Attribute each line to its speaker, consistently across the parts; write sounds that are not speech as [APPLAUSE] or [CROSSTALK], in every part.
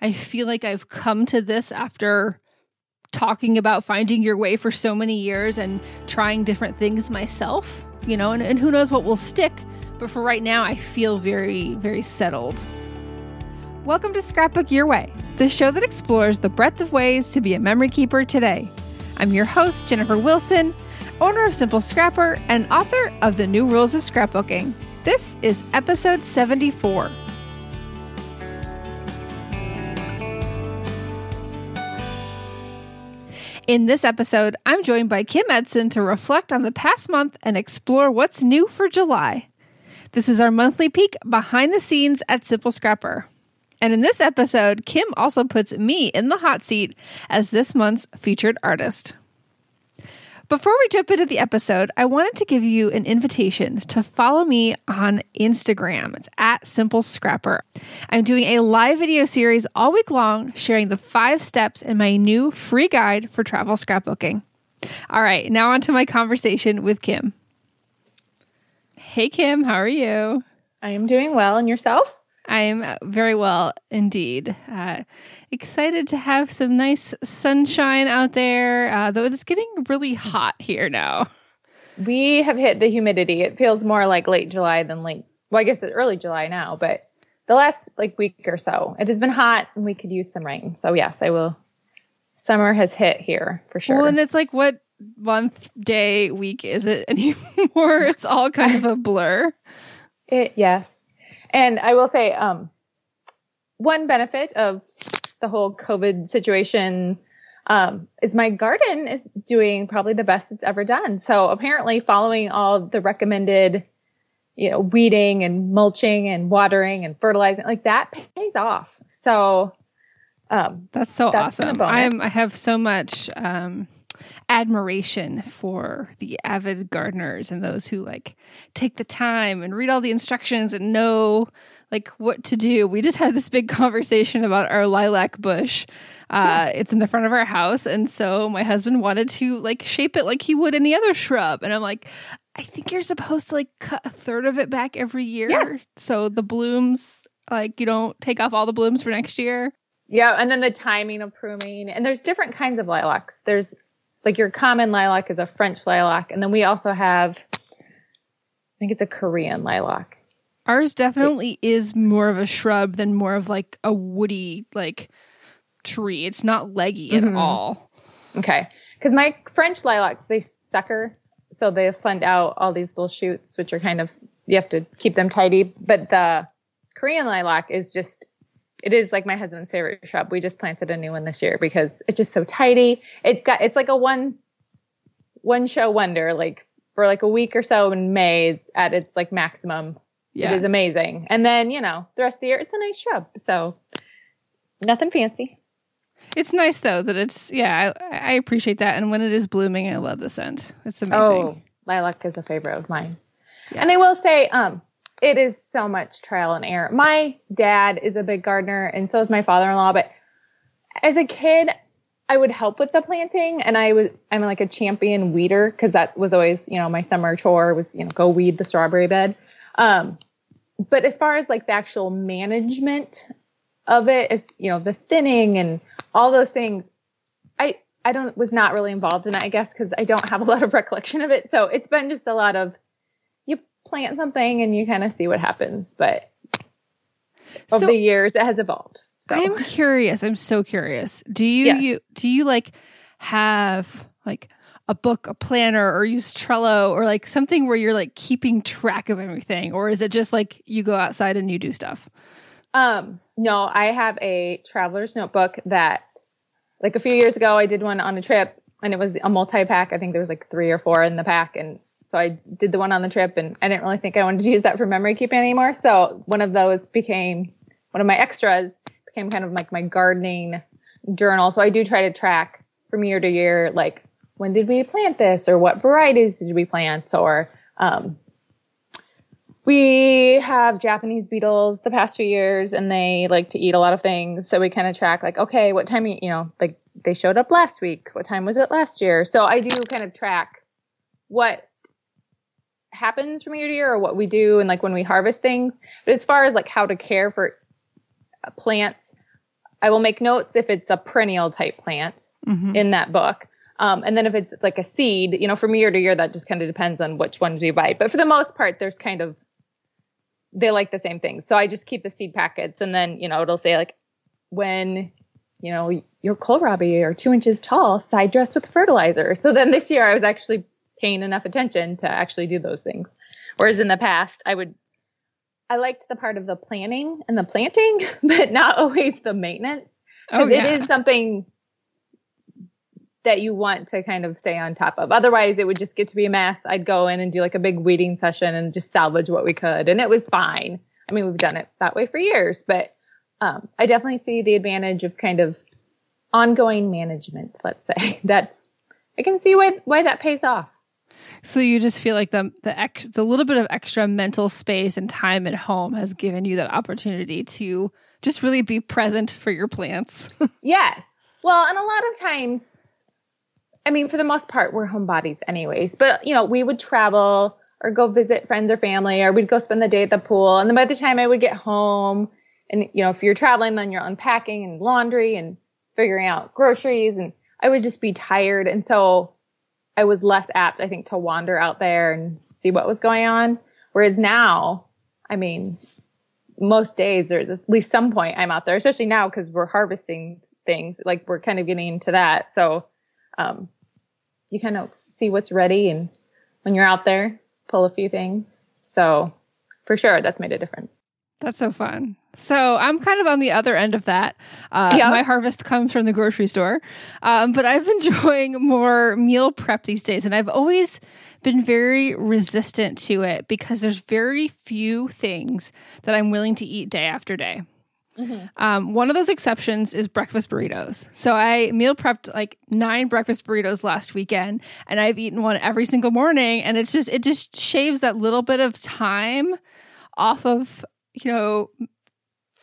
Speaker 1: I feel like I've come to this after talking about finding your way for so many years and trying different things myself, you know, and, and who knows what will stick. But for right now, I feel very, very settled. Welcome to Scrapbook Your Way, the show that explores the breadth of ways to be a memory keeper today. I'm your host, Jennifer Wilson, owner of Simple Scrapper and author of The New Rules of Scrapbooking. This is episode 74. In this episode, I'm joined by Kim Edson to reflect on the past month and explore what's new for July. This is our monthly peek behind the scenes at Simple Scrapper. And in this episode, Kim also puts me in the hot seat as this month's featured artist. Before we jump into the episode, I wanted to give you an invitation to follow me on Instagram. It's at Simple Scrapper. I'm doing a live video series all week long sharing the five steps in my new free guide for travel scrapbooking. All right, now on to my conversation with Kim. Hey, Kim, how are you?
Speaker 2: I am doing well. And yourself?
Speaker 1: I am very well indeed. Uh, excited to have some nice sunshine out there, uh, though it's getting really hot here now.
Speaker 2: We have hit the humidity. It feels more like late July than late. Well, I guess it's early July now, but the last like week or so, it has been hot and we could use some rain. So yes, I will. Summer has hit here for sure.
Speaker 1: Well, and it's like what month, day, week is it [LAUGHS] anymore? it's all kind of a blur.
Speaker 2: It yes, and I will say, um, one benefit of the whole COVID situation um, is my garden is doing probably the best it's ever done. So apparently, following all the recommended, you know, weeding and mulching and watering and fertilizing, like that pays off. So
Speaker 1: um, that's so that's awesome. I'm I have so much um, admiration for the avid gardeners and those who like take the time and read all the instructions and know like what to do. We just had this big [LAUGHS] conversation about our lilac bush. Uh, it's in the front of our house, and so my husband wanted to like shape it like he would any other shrub, and I'm like, I think you're supposed to like cut a third of it back every year, yeah. so the blooms like you don't take off all the blooms for next year.
Speaker 2: Yeah, and then the timing of pruning, and there's different kinds of lilacs. There's like your common lilac is a French lilac, and then we also have, I think it's a Korean lilac.
Speaker 1: Ours definitely is more of a shrub than more of like a woody like tree. It's not leggy mm-hmm. at all.
Speaker 2: Okay. Because my French lilacs, they sucker. So they send out all these little shoots, which are kind of, you have to keep them tidy. But the Korean lilac is just, it is like my husband's favorite shrub. We just planted a new one this year because it's just so tidy. It's got, it's like a one, one show wonder, like for like a week or so in May at its like maximum yeah. It is amazing. And then, you know, the rest of the year, it's a nice shrub. So nothing fancy.
Speaker 1: It's nice though that it's, yeah, I, I appreciate that. And when it is blooming, I love the scent. It's amazing. Oh,
Speaker 2: lilac is a favorite of mine. Yeah. And I will say, um, it is so much trial and error. My dad is a big gardener and so is my father-in-law, but as a kid, I would help with the planting and I was I'm like a champion weeder because that was always, you know, my summer chore was, you know, go weed the strawberry bed. Um, but as far as like the actual management of it is, you know, the thinning and all those things, I I don't was not really involved in it, I guess, because I don't have a lot of [LAUGHS] recollection of it. So it's been just a lot of plant something and you kind of see what happens. But over so, the years, it has evolved. So
Speaker 1: I'm curious. I'm so curious. Do you, you do you like have like a book, a planner, or use Trello or like something where you're like keeping track of everything? Or is it just like you go outside and you do stuff?
Speaker 2: Um, no, I have a traveler's notebook that like a few years ago I did one on a trip and it was a multi pack. I think there was like three or four in the pack. And so I did the one on the trip and I didn't really think I wanted to use that for memory keeping anymore. So one of those became one of my extras became kind of like my gardening journal. So I do try to track from year to year, like when did we plant this or what varieties did we plant or um, we have Japanese beetles the past few years and they like to eat a lot of things. So we kind of track like, okay, what time, you, know, like they showed up last week. What time was it last year? So I do kind of track what happens from year to year or what we do and like when we harvest things. But as far as like how to care for plants, I will make notes if it's a perennial type plant mm-hmm. in that book. Um, and then if it's like a seed, you know, from year to year, that just kind of depends on which ones you buy. But for the most part, there's kind of they like the same things. So I just keep the seed packets, and then you know it'll say like when you know your kohlrabi are two inches tall, side dress with fertilizer. So then this year I was actually paying enough attention to actually do those things. Whereas in the past I would I liked the part of the planning and the planting, [LAUGHS] but not always the maintenance. Oh, yeah. It is something that you want to kind of stay on top of. Otherwise, it would just get to be a mess. I'd go in and do like a big weeding session and just salvage what we could, and it was fine. I mean, we've done it that way for years, but um, I definitely see the advantage of kind of ongoing management. Let's say [LAUGHS] that's I can see why why that pays off.
Speaker 1: So you just feel like the the ex, the little bit of extra mental space and time at home has given you that opportunity to just really be present for your plants. [LAUGHS]
Speaker 2: yes. Well, and a lot of times I mean, for the most part, we're homebodies anyways. But, you know, we would travel or go visit friends or family, or we'd go spend the day at the pool. And then by the time I would get home, and, you know, if you're traveling, then you're unpacking and laundry and figuring out groceries. And I would just be tired. And so I was less apt, I think, to wander out there and see what was going on. Whereas now, I mean, most days or at least some point I'm out there, especially now because we're harvesting things. Like we're kind of getting into that. So, um, you kind of see what's ready and when you're out there, pull a few things. So for sure, that's made a difference.
Speaker 1: That's so fun. So I'm kind of on the other end of that. Uh, yep. My harvest comes from the grocery store, um, but I've been [LAUGHS] enjoying more meal prep these days, and I've always been very resistant to it because there's very few things that I'm willing to eat day after day. Mm-hmm. Um, one of those exceptions is breakfast burritos. So I meal prepped like nine breakfast burritos last weekend, and I've eaten one every single morning. And it's just it just shaves that little bit of time off of you know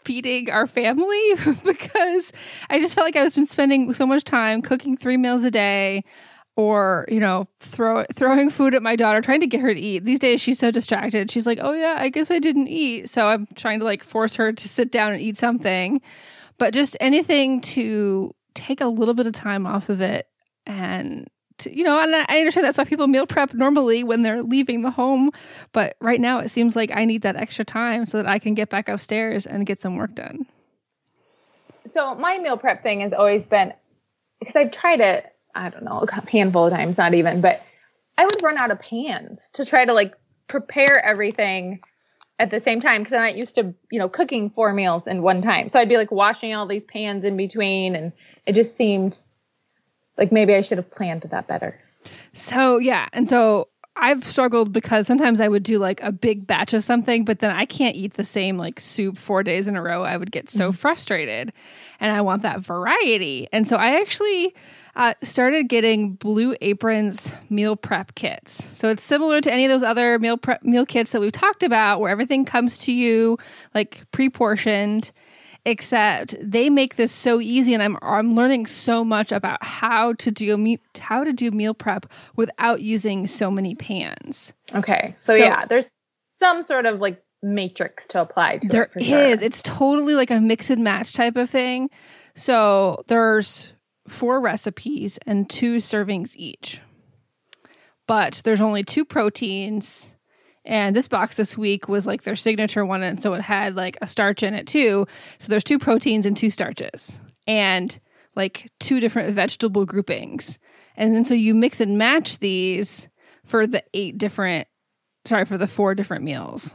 Speaker 1: feeding our family [LAUGHS] because I just felt like I was been spending so much time cooking three meals a day or you know throw throwing food at my daughter trying to get her to eat. These days she's so distracted. She's like oh yeah i guess i didn't eat. So i'm trying to like force her to sit down and eat something. But just anything to take a little bit of time off of it and you know and i understand that's why people meal prep normally when they're leaving the home but right now it seems like i need that extra time so that i can get back upstairs and get some work done
Speaker 2: so my meal prep thing has always been because i've tried it I don't know, a handful of times, not even, but I would run out of pans to try to like prepare everything at the same time because I'm not used to, you know, cooking four meals in one time. So I'd be like washing all these pans in between and it just seemed like maybe I should have planned that better.
Speaker 1: So, yeah. And so I've struggled because sometimes I would do like a big batch of something, but then I can't eat the same like soup four days in a row. I would get so mm-hmm. frustrated and I want that variety. And so I actually uh, started getting Blue Apron's meal prep kits. So it's similar to any of those other meal prep meal kits that we've talked about, where everything comes to you like pre-portioned. Except they make this so easy, and I'm I'm learning so much about how to do me- how to do meal prep without using so many pans.
Speaker 2: Okay, so, so yeah, there's some sort of like matrix to apply to
Speaker 1: there
Speaker 2: it. There
Speaker 1: is. It's totally like a mix and match type of thing. So there's four recipes and two servings each. But there's only two proteins. And this box this week was like their signature one. And so it had like a starch in it too. So there's two proteins and two starches and like two different vegetable groupings. And then so you mix and match these for the eight different, sorry, for the four different meals.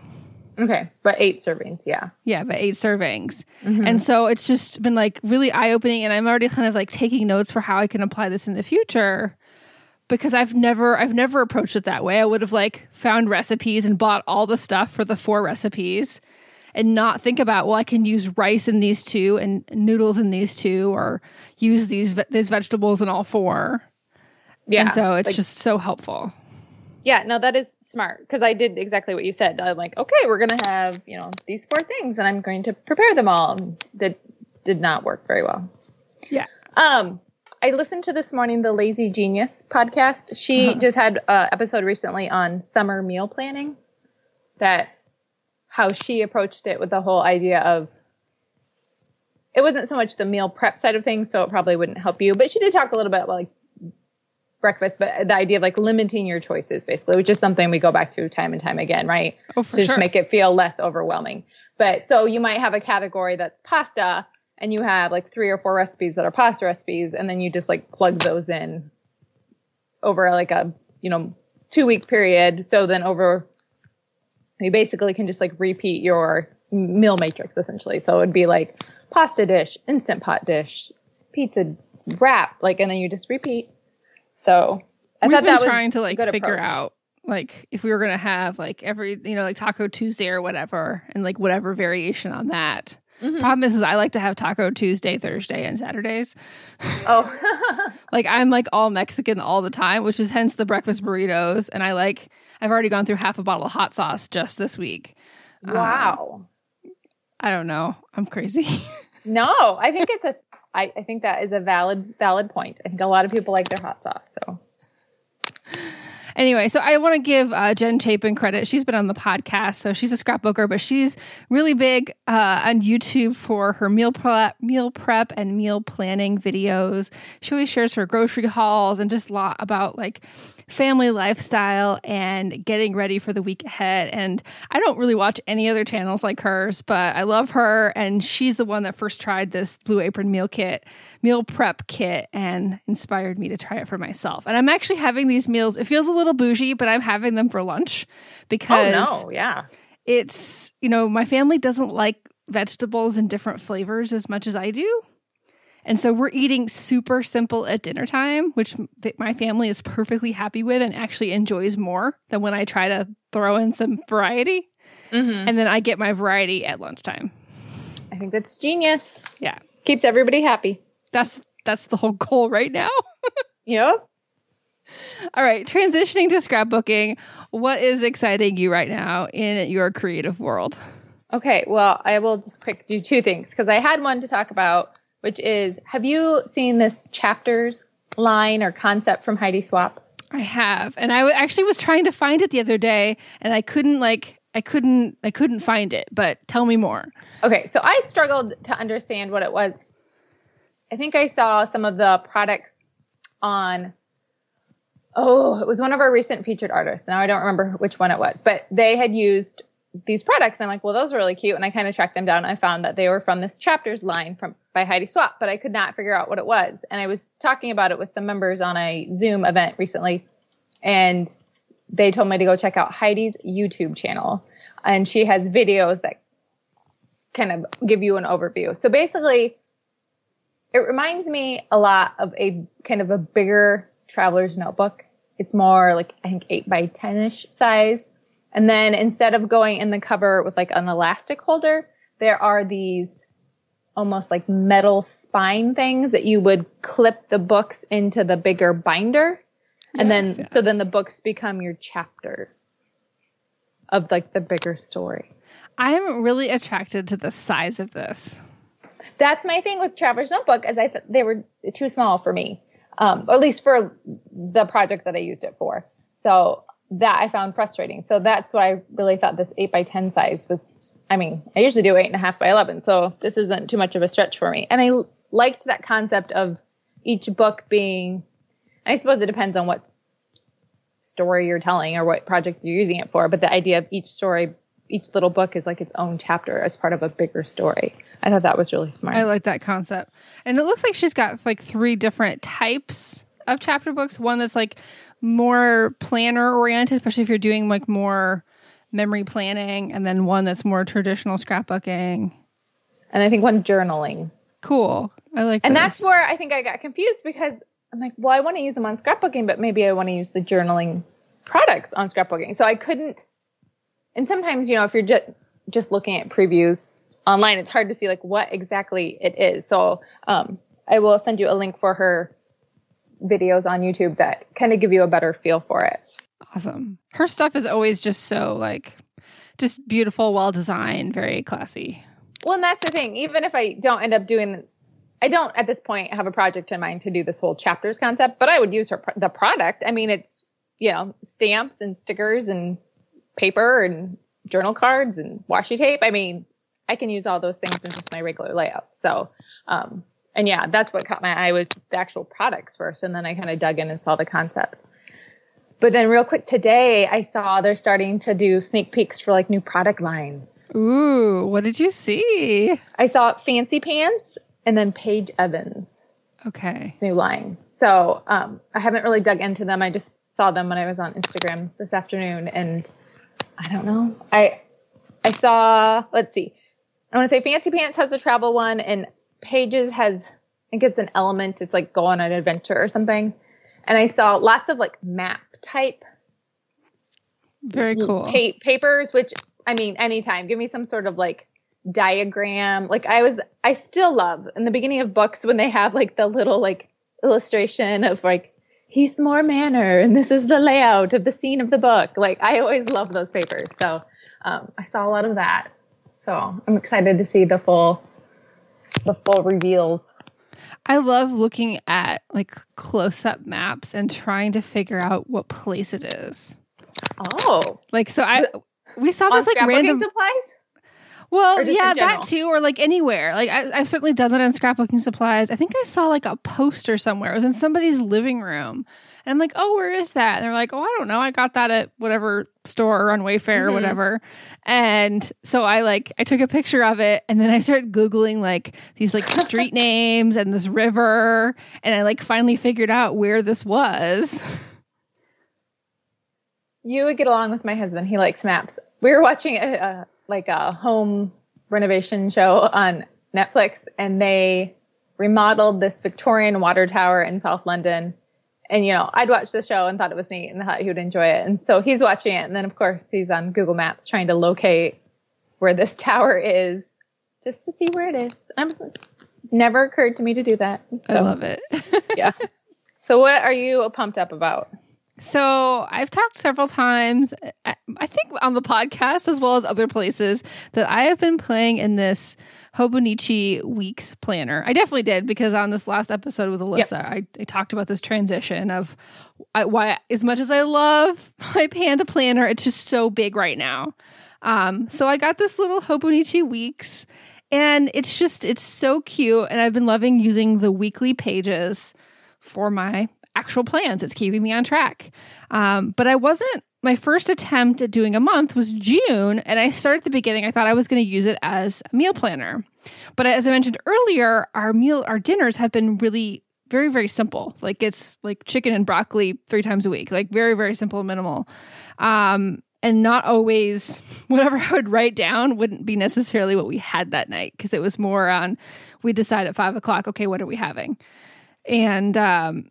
Speaker 2: Okay, but eight servings, yeah.
Speaker 1: Yeah, but eight servings.
Speaker 2: Mm-hmm.
Speaker 1: And so it's just been like really eye opening. And I'm already kind of like taking notes for how I can apply this in the future because I've never I've never approached it that way. I would have like found recipes and bought all the stuff for the four recipes and not think about well I can use rice in these two and noodles in these two or use these these vegetables in all four.
Speaker 2: Yeah.
Speaker 1: And so it's
Speaker 2: like-
Speaker 1: just so helpful.
Speaker 2: Yeah, no, that is smart because I did exactly what you said. I'm like, okay, we're gonna have you know these four things, and I'm going to prepare them all. That did not work very well.
Speaker 1: Yeah.
Speaker 2: Um, I listened to this morning the Lazy Genius podcast. She
Speaker 1: Uh-huh.
Speaker 2: just had an episode recently on summer meal planning. That how she approached it with the whole idea of it wasn't so much the meal prep side of things, so it probably wouldn't help you. But she did talk a little bit about like breakfast, but the idea of like limiting your choices basically, which is something we go back to time and time again, right?
Speaker 1: Oh, for
Speaker 2: to just make it feel less overwhelming. But so you might have a category that's pasta and you have like three or four recipes that are pasta recipes and then you just like plug those in over like a, you know, 2 week period. So then over you basically can just like repeat your meal matrix essentially. So it would be like pasta dish, instant pot dish, pizza wrap, like and then you just repeat. So I
Speaker 1: We've
Speaker 2: thought
Speaker 1: been
Speaker 2: that
Speaker 1: trying to like figure
Speaker 2: approach.
Speaker 1: out like if we were gonna have like every you know like Taco Tuesday or whatever and like whatever variation on that.
Speaker 2: Mhm.
Speaker 1: Problem is, is I like to have Taco Tuesday, Thursday, and Saturdays.
Speaker 2: Oh. [LAUGHS] [LAUGHS]
Speaker 1: Like I'm like all Mexican all the time, which is hence the breakfast burritos. And I like I've already gone through half a bottle of hot sauce just this week. Um,
Speaker 2: wow.
Speaker 1: I don't know. I'm crazy. [LAUGHS]
Speaker 2: No, I think it's a. I, I think that is a valid valid point. I think a lot of people like their hot sauce. So
Speaker 1: Anyway, so I want to give uh, Jen Chapin credit. She's been on the podcast, so she's a scrapbooker, but she's really big uh, on YouTube for her meal prep, meal prep, and meal planning videos. She always shares her grocery hauls and just a lot about like family lifestyle and getting ready for the week ahead. And I don't really watch any other channels like hers, but I love her, and she's the one that first tried this Blue Apron meal kit, meal prep kit, and inspired me to try it for myself. And I'm actually having these meals. It feels a little bougie, but I'm having them for lunch because
Speaker 2: Oh, yeah.
Speaker 1: it's you know my family doesn't like vegetables in different flavors as much as I do. And so we're eating super simple at dinner time, which th- my family is perfectly happy with and actually enjoys more than when I try to throw in some variety.
Speaker 2: Mm-hmm.
Speaker 1: And then I get my variety at lunchtime.
Speaker 2: I think that's genius.
Speaker 1: Yeah.
Speaker 2: Keeps everybody happy.
Speaker 1: That's that's the whole goal right now. [LAUGHS]
Speaker 2: yeah.
Speaker 1: All right, transitioning to scrapbooking, what is exciting you right now in your creative world?
Speaker 2: Okay. Well, I will just quick do two things because I had one to talk about, which is have you seen this chapters line or concept from Heidi Swapp?
Speaker 1: I have, and I w- actually was trying to find it the other day, and I couldn't like I couldn't I couldn't find it. But tell me more.
Speaker 2: Okay, so I struggled to understand what it was. I think I saw some of the products on oh, it was one of our recent featured artists. Now I don't remember which one it was, but they had used these products. I'm like, well, those are really cute. And I kind of tracked them down. I found that they were from this chapters line from by Heidi Swapp, but I could not figure out what it was. And I was talking about it with some members on a Zoom event recently, and they told me to go check out Heidi's YouTube channel. And she has videos that kind of give you an overview. So basically, it reminds me a lot of a kind of a bigger traveler's notebook. It's more like I think eight by ten ish size. And then instead of going in the cover with like an elastic holder, there are these almost like metal spine things that you would clip the books into the bigger binder. and
Speaker 1: Yes,
Speaker 2: then so then the books become your chapters of like the bigger story.
Speaker 1: I'm really attracted to the size of this.
Speaker 2: That's my thing with Traveler's Notebook, as I th- they were too small for me, um, at least for the project that I used it for. So that I found frustrating. So that's why I really thought this eight by ten size was. I mean, I usually do eight and a half by eleven, so this isn't too much of a stretch for me. And I l- liked that concept of each book being. I suppose it depends on what story you're telling or what project you're using it for, but the idea of each story, each little book is like its own chapter as part of a bigger story. I thought that was really smart.
Speaker 1: I like that concept. And it looks like she's got like three different types of chapter books. One that's like more planner oriented, especially if you're doing like more memory planning, and then one that's more traditional scrapbooking.
Speaker 2: And I think one journaling.
Speaker 1: Cool. I like that
Speaker 2: And
Speaker 1: those.
Speaker 2: that's where I think I got confused because I'm like, well, I want to use them on scrapbooking, but maybe I want to use the journaling products on scrapbooking. So I couldn't. And sometimes, you know, if you're just just looking at previews online, it's hard to see like what exactly it is. So um, I will send you a link for her videos on YouTube that kind of give you a better feel for it.
Speaker 1: awesome. Her stuff is always just so like just beautiful, well designed, very classy.
Speaker 2: Well, and that's the thing. Even if I don't end up doing, I don't at this point have a project in mind to do this whole chapters concept, but I would use her the product. I mean, it's you know stamps and stickers and paper and journal cards and washi tape. I mean, I can use all those things in just my regular layout. So, um, and yeah, that's what caught my eye was the actual products first, and then I kind of dug in and saw the concept. But then, real quick today, I saw they're starting to do sneak peeks for like new product lines.
Speaker 1: Ooh, what did you see?
Speaker 2: I saw Fancy Pants and then Paige Evans'
Speaker 1: Okay.
Speaker 2: new line. So um, I haven't really dug into them. I just saw them when I was on Instagram this afternoon, and I don't know. I I saw. Let's see. I want to say Fancy Pants has a travel one, and Paige's has. I think it's an element. It's like go on an adventure or something. And I saw lots of like map type
Speaker 1: Very mm, cool.
Speaker 2: pa- papers, which I mean, anytime, give me some sort of like diagram. Like I was, I still love in the beginning of books when they have like the little like illustration of like Heathmore Manor and this is the layout of the scene of the book. Like I always love those papers. So um, I saw a lot of that. So I'm excited to see the full, the full reveals.
Speaker 1: I love looking at like close up maps and trying to figure out what place it is.
Speaker 2: Oh,
Speaker 1: Like, so I, we saw this like random.
Speaker 2: supplies.
Speaker 1: Well,
Speaker 2: Or
Speaker 1: yeah, that too, or like anywhere. Like I, I've certainly done that on scrapbooking supplies. I think I saw like a poster somewhere. It was in somebody's living room, and I'm like, "Oh, where is that?" And they're like, "Oh, I don't know. I got that at whatever store or on Wayfair or
Speaker 2: Mhm.
Speaker 1: whatever." And so I like I took a picture of it, and then I started googling like these like street [LAUGHS] names and this river, and I like finally figured out where this was.
Speaker 2: You would get along with my husband. He likes maps. We were watching a, a like a home renovation show on Netflix, and they remodeled this Victorian water tower in South London. And you know, I'd watched the show and thought it was neat and thought he would enjoy it. And so he's watching it, and then of course he's on Google Maps trying to locate where this [LAUGHS] tower is, just to see where it is. I'm just, never occurred to me to do that.
Speaker 1: I love it. [LAUGHS]
Speaker 2: yeah. So what are you pumped up about?
Speaker 1: So I've talked several times, I think on the podcast as well as other places, that I have been playing in this Hobonichi Weeks planner. I definitely did because on this last episode with Alyssa, I, I talked about this transition of I, why, as much as I love [LAUGHS] my Panda planner, it's just so big right now. Um, so I got this little Hobonichi Weeks, and it's just it's so cute, and I've been loving using the weekly pages for my actual plans. It's keeping me on track. Um, but I wasn't, my first attempt at doing a month was June. And I started at the beginning, I thought I was going to use it as a meal planner. But as I mentioned earlier, our meal, our dinners have been really very, very simple. Like it's like chicken and broccoli three times a week, like very, very simple, minimal. Um, and not always [LAUGHS] whatever I would write down wouldn't be necessarily what we had that night because it was more on we decide at five o'clock, okay, what are we having? And um,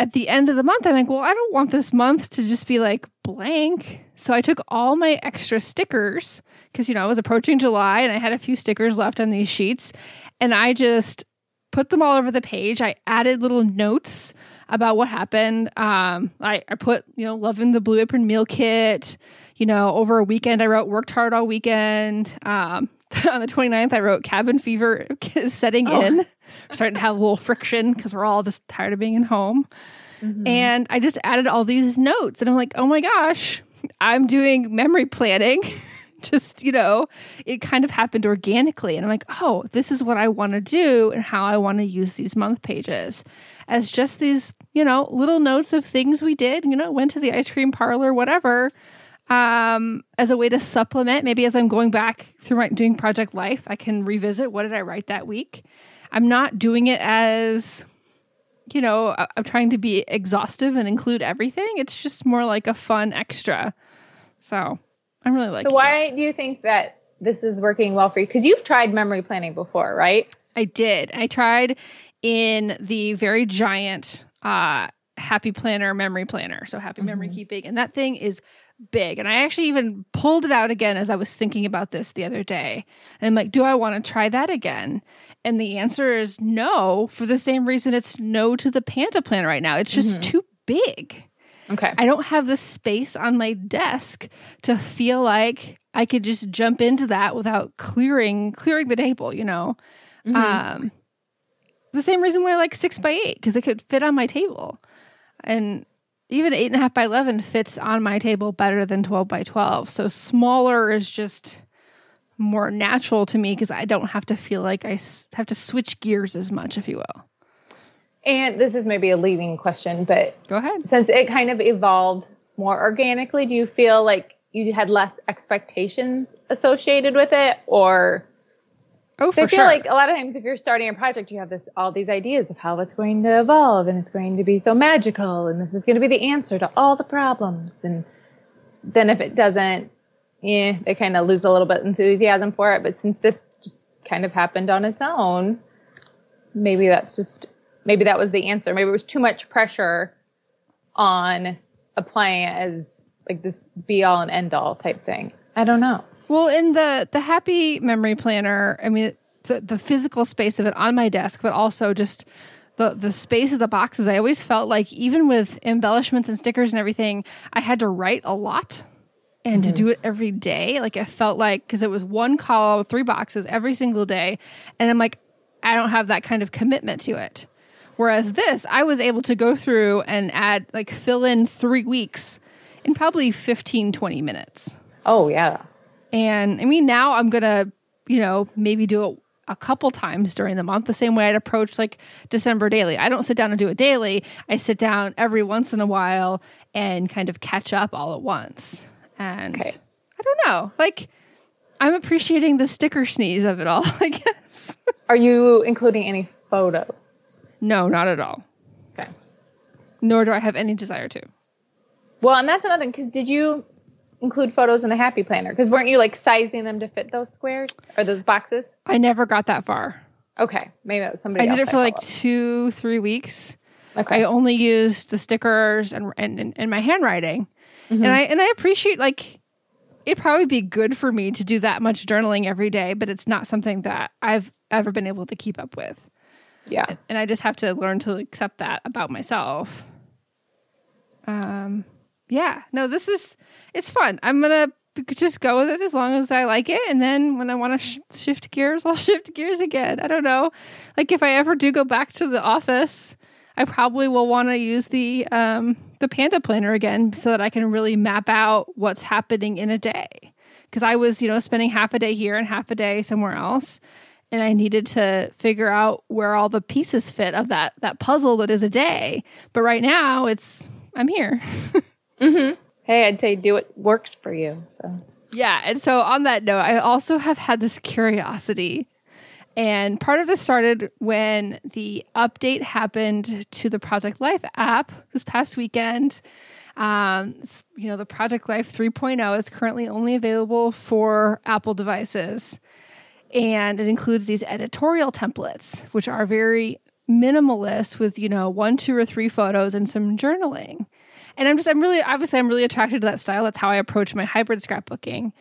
Speaker 1: at the end of the month, I'm like, well, I don't want this month to just be like blank. So I took all my extra stickers because, you know, I was approaching July and I had a few stickers left on these sheets. And I just put them all over the page. I added little notes about what happened. Um, I, I put, you know, loving the Blue Apron meal kit. You know, over a weekend, I wrote worked hard all weekend. Um, [LAUGHS] on the 29th, I wrote cabin fever [LAUGHS] is setting
Speaker 2: Oh.
Speaker 1: in. [LAUGHS] Starting to have a little friction because we're all just tired of being at home.
Speaker 2: Mm-hmm.
Speaker 1: And I just added all these notes, and I'm like, oh my gosh, I'm doing memory planning. just, you know, it kind of happened organically. And I'm like, oh, this is what I want to do and how I want to use these month pages as just these, you know, little notes of things we did, you know, went to the ice cream parlor, whatever, um, as a way to supplement. Maybe as I'm going back through my doing Project Life, I can revisit what did I write that week. I'm not doing it as you know, I'm trying to be exhaustive and include everything. It's just more like a fun extra. So I'm really like.
Speaker 2: So why do you think that this is working well for you? Because you've tried memory planning before, right?
Speaker 1: I did. I tried in the very giant uh, Happy Planner memory planner. So Happy mm-hmm. Memory Keeping, and that thing is big. And I actually even pulled it out again as I was thinking about this the other day. And I'm like, do I want to try that again? And the answer is no, for the same reason it's no to the Panda Plan right now. It's just mm-hmm. too big.
Speaker 2: Okay.
Speaker 1: I don't have the space on my desk to feel like I could just jump into that without clearing clearing the table, you know. Mm-hmm. Um the same reason why I like six by eight, because it could fit on my table. And even eight and a half by 11 fits on my table better than 12 by 12. So smaller is just more natural to me because I don't have to feel like I have to switch gears as much, if you will.
Speaker 2: And this is maybe a leading question, but
Speaker 1: go ahead.
Speaker 2: Since it kind of evolved more organically, do you feel like you had less expectations associated with it or
Speaker 1: Oh, for
Speaker 2: I feel
Speaker 1: sure.
Speaker 2: like a lot of times if you're starting a project, you have this all these ideas of how it's going to evolve and it's going to be so magical and this is going to be the answer to all the problems. And then if it doesn't, yeah, they kind of lose a little bit of enthusiasm for it. But since this just kind of happened on its own, maybe that's just maybe that was the answer. Maybe it was too much pressure on applying it as like this be all and end all type thing. I don't know.
Speaker 1: Well, in the the happy memory planner, I mean the the physical space of it on my desk, but also just the the space of the boxes. I always felt like even with embellishments and stickers and everything, I had to write a lot and mm-hmm. to do it every day. Like I felt like because it was one column, three boxes every single day, and I'm like, I don't have that kind of commitment to it. Whereas this, I was able to go through and add like fill in three weeks in probably 15, 20 minutes.
Speaker 2: Oh yeah.
Speaker 1: And I mean, now I'm going to, you know, maybe do it a couple times during the month, the same way I'd approach like December daily. I don't sit down and do it daily. I sit down every once in a while and kind of catch up all at once. And okay. I don't know, like I'm appreciating the sticker sneeze of it all, [LAUGHS] I guess.
Speaker 2: Are you including any photos?
Speaker 1: No, not at all.
Speaker 2: Okay.
Speaker 1: Nor do I have any desire to.
Speaker 2: Well, and that's another thing because did you include photos in the happy planner? Because weren't you like sizing them to fit those squares or those boxes?
Speaker 1: I never got that far.
Speaker 2: Okay, maybe that was somebody.
Speaker 1: I did it for like two, three weeks.
Speaker 2: Okay.
Speaker 1: I only used the stickers and and, and my handwriting, mm-hmm. and I and I appreciate like it'd probably be good for me to do that much journaling every day, but it's not something that I've ever been able to keep up with.
Speaker 2: Yeah,
Speaker 1: and, and I just have to learn to accept that about myself. Um, yeah, no, this is it's fun. I'm gonna just go with it as long as I like it, and then when I want to sh- shift gears, [LAUGHS] I'll shift gears again. I don't know, like if I ever do go back to the office, I probably will want to use the um, the Panda Planner again so that I can really map out what's happening in a day. Because I was, you know, spending half a day here and half a day somewhere else, and I needed to figure out where all the pieces fit of that that puzzle that is a day. But right now, it's I'm here. [LAUGHS]
Speaker 2: Mm-hmm. Hey, I'd say do what works for you. So
Speaker 1: yeah, and so on that note, I also have had this curiosity. And part of this started when the update happened to the Project Life app this past weekend. Um, you know, the Project Life 3.0 is currently only available for Apple devices. And it includes these editorial templates, which are very minimalist with, you know, one, two, or three photos and some journaling. And I'm just, I'm really, obviously, I'm really attracted to that style. That's how I approach my hybrid scrapbooking.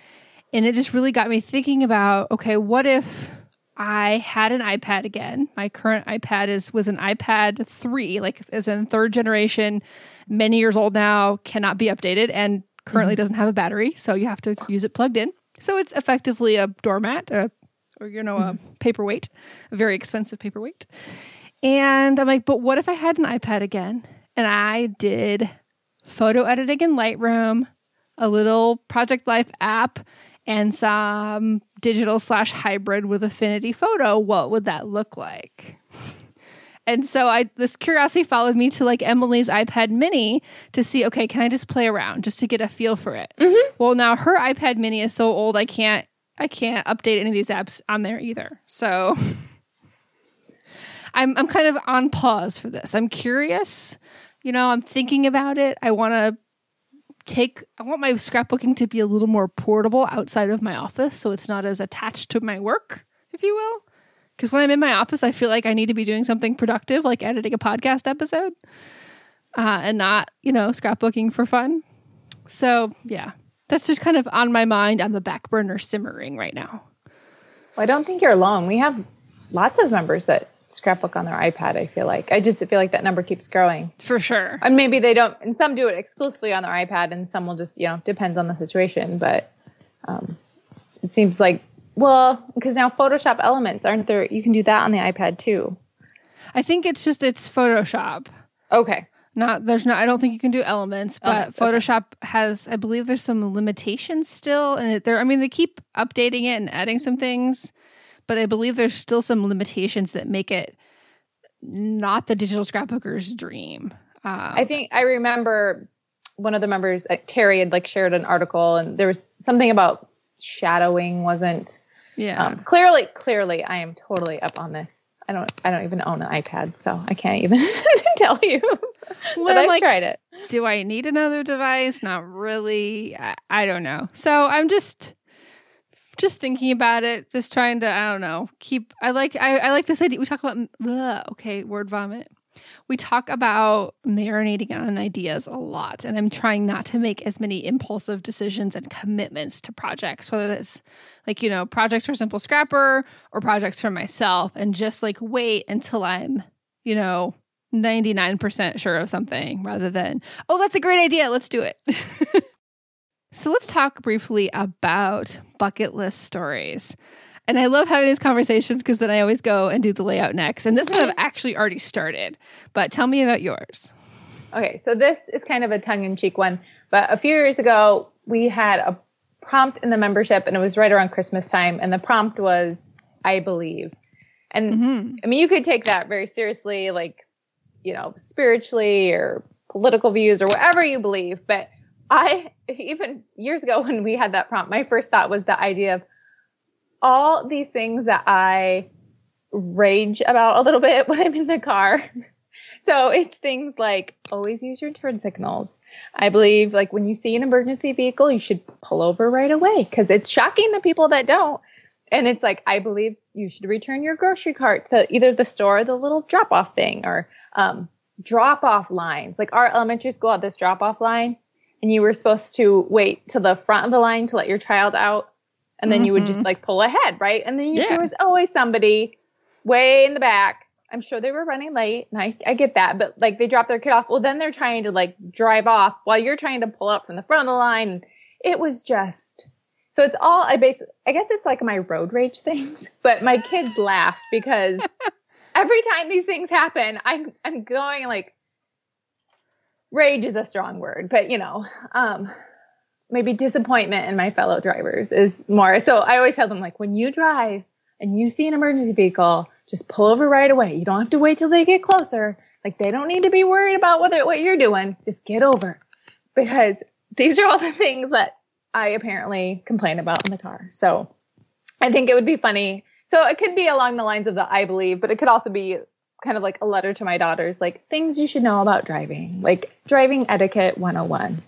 Speaker 1: And it just really got me thinking about okay, what if I had an iPad again? My current iPad is was an iPad 3, like is in third generation, many years old now, cannot be updated, and currently mm-hmm. doesn't have a battery. So you have to use it plugged in. So it's effectively a doormat, a, or, you know, a mm-hmm. paperweight, a very expensive paperweight. And I'm like, but what if I had an iPad again and I did photo editing in Lightroom, a little Project Life app, and some digital slash hybrid with Affinity Photo, what would that look like? [LAUGHS] And so I this curiosity followed me to like Emily's iPad mini to see, okay, can I just play around just to get a feel for it?
Speaker 2: Mm-hmm.
Speaker 1: Well, now her iPad mini is so old I can't I can't update any of these apps on there either. So [LAUGHS] I'm I'm kind of on pause for this. I'm curious. You know, I'm thinking about it. I want to take I want my scrapbooking to be a little more portable outside of my office so it's not as attached to my work, if you will. Because when I'm in my office, I feel like I need to be doing something productive, like editing a podcast episode, uh, and not, you know, scrapbooking for fun. So, yeah, that's just kind of on my mind on the back burner simmering right now.
Speaker 2: Well, I don't think you're alone. We have lots of members that scrapbook on their iPad. I feel like I just feel like that number keeps growing
Speaker 1: for sure.
Speaker 2: And maybe they don't, and some do it exclusively on their iPad, and some will just you know depends on the situation. But um, it seems like well, because now Photoshop elements aren't there? You can do that on the iPad too.
Speaker 1: I think it's just it's Photoshop.
Speaker 2: Okay.
Speaker 1: Not there's not. I don't think you can do elements, but Photoshop okay. has. I believe there's some limitations still, and there. I mean, they keep updating it and adding some things, but I believe there's still some limitations that make it not the digital scrapbooker's dream.
Speaker 2: Um, I think I remember one of the members, uh, Terry, had like shared an article, and there was something about shadowing wasn't
Speaker 1: yeah. Um,
Speaker 2: clearly, clearly, I am totally up on this. I don't. I don't even own an iPad, so I can't even [LAUGHS] tell you. [LAUGHS]
Speaker 1: Well, but I've like, tried it. Do I need another device? Not really. I, I don't know. So I'm just just thinking about it, just trying to, I don't know, keep, I like, I, I like this idea. We talk about, ugh, okay, word vomit we talk about marinating on ideas a lot, and I'm trying not to make as many impulsive decisions and commitments to projects, whether it's like, you know, projects for Simple Scrapper or projects for myself, and just like wait until I'm, you know, 99% sure of something rather than, oh, that's a great idea. Let's do it. [LAUGHS] so let's talk briefly about bucket list stories. And I love having these conversations because then I always go and do the layout next. And this one I've actually already started. But tell me about yours.
Speaker 2: Okay, so this is kind of a tongue in cheek one. But a few years ago, we had a prompt in the membership, and it was right around Christmas time. And the prompt was, I believe. And mm-hmm. I mean, you could take that very seriously, like, you know, spiritually or political views or whatever you believe. But I, even years ago when we had that prompt, my first thought was the idea of, all these things that I rage about a little bit [LAUGHS] when I'm in the car. [LAUGHS] so it's things like always use your turn signals. I believe like when you see an emergency vehicle, you should pull over right away because it's shocking the people that don't. And it's like, I believe you should return your grocery cart to either the store or the little drop off thing or um, drop off lines. Like our elementary school had this drop off line, and you were supposed to wait to the front of the line to let your child out and then mm-hmm. you would just mm-hmm. like pull ahead, right? And then you, yeah. there was always somebody way in the back. I'm sure they were running late, and I, I get that, but like they dropped their kid off. Well, then they're trying to like drive off while you're trying to pull up from the front of the line. It was just so it's all I basically I guess it's like my road rage [LAUGHS] things, but my kids laugh because [LAUGHS] every time these things happen, I'm I'm going like rage is a strong word, but you know, um, maybe disappointment in my fellow drivers is more. So I always tell them like when you drive and you see an emergency vehicle, just pull over right away. You don't have to wait till they get closer. Like they don't need to be worried about whether what you're doing. Just get over. Because these are all the things that I apparently complain about in the car. So I think it would be funny. So it could be along the lines of the I believe, but it could also be kind of like a letter to my daughters, like things you should know about driving, like driving etiquette 101.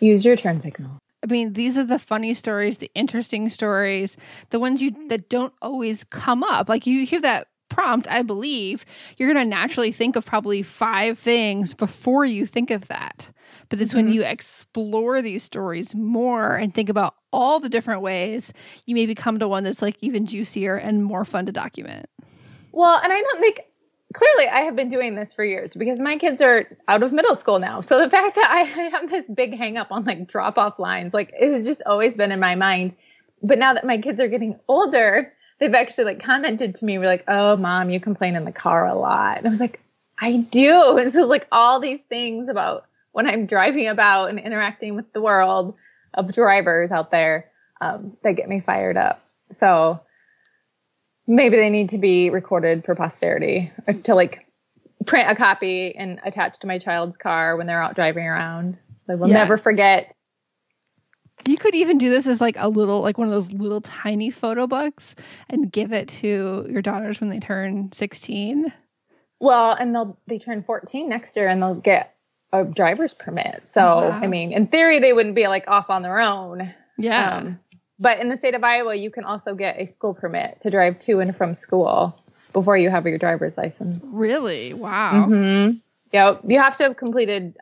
Speaker 2: Use your turn signal.
Speaker 1: I mean, these are the funny stories, the interesting stories, the ones you that don't always come up. Like you hear that prompt, I believe, you're going to naturally think of probably five things before you think of that. But it's mm-hmm. when you explore these stories more and think about all the different ways, you maybe come to one that's like even juicier and more fun to document.
Speaker 2: Well, and I don't think clearly I have been doing this for years because my kids are out of middle school now. So the [LAUGHS] fact that I have this big hang up on like drop off lines, like it has just always been in my mind. But now that my kids are getting older, they've actually like commented to me, we're like, oh, mom, you complain in the car a lot. And I was like, I do. [LAUGHS] And so it's like all these things about when I'm driving about and interacting with the world of drivers out there um, that get me fired up. So maybe they need to be recorded for posterity to like print a copy and attach to my child's car when they're out driving around. So they will yeah. never forget.
Speaker 1: You could even do this as like a little, like one of those little tiny photo books and give it to your daughters when they turn 16.
Speaker 2: Well, and they'll they turn 14 next year and they'll get a driver's permit. So, oh, wow. I mean, in theory, they wouldn't be like off on their own.
Speaker 1: Yeah. Um,
Speaker 2: but in the state of Iowa, you can also get a school permit to drive to and from school before you have your driver's license.
Speaker 1: Really? Wow.
Speaker 2: Mm-hmm. Yeah, you have to have completed.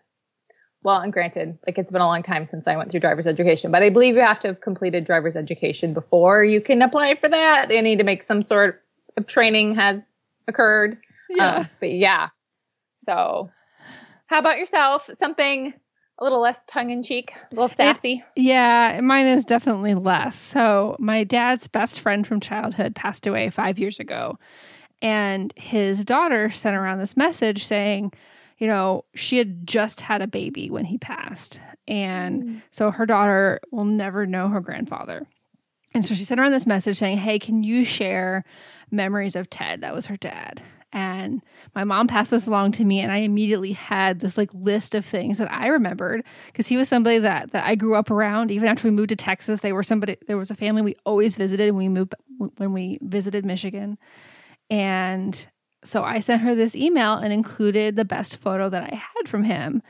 Speaker 2: Well, and granted, like it's been a long time since I went through driver's education, but I believe you have to have completed driver's education before you can apply for that. They need to make some sort of training has occurred.
Speaker 1: Yeah. Uh,
Speaker 2: but yeah. So, how about yourself? Something a little less tongue in cheek, a little sassy.
Speaker 1: It, yeah, mine is definitely less. So, my dad's best friend from childhood passed away five years ago. And his daughter sent around this message saying, you know, she had just had a baby when he passed. And mm. so her daughter will never know her grandfather. And so she sent around this message saying, Hey, can you share memories of Ted? That was her dad. And my mom passed this along to me, and I immediately had this like list of things that I remembered because he was somebody that that I grew up around. Even after we moved to Texas, they were somebody. There was a family we always visited when we moved when we visited Michigan, and so I sent her this email and included the best photo that I had from him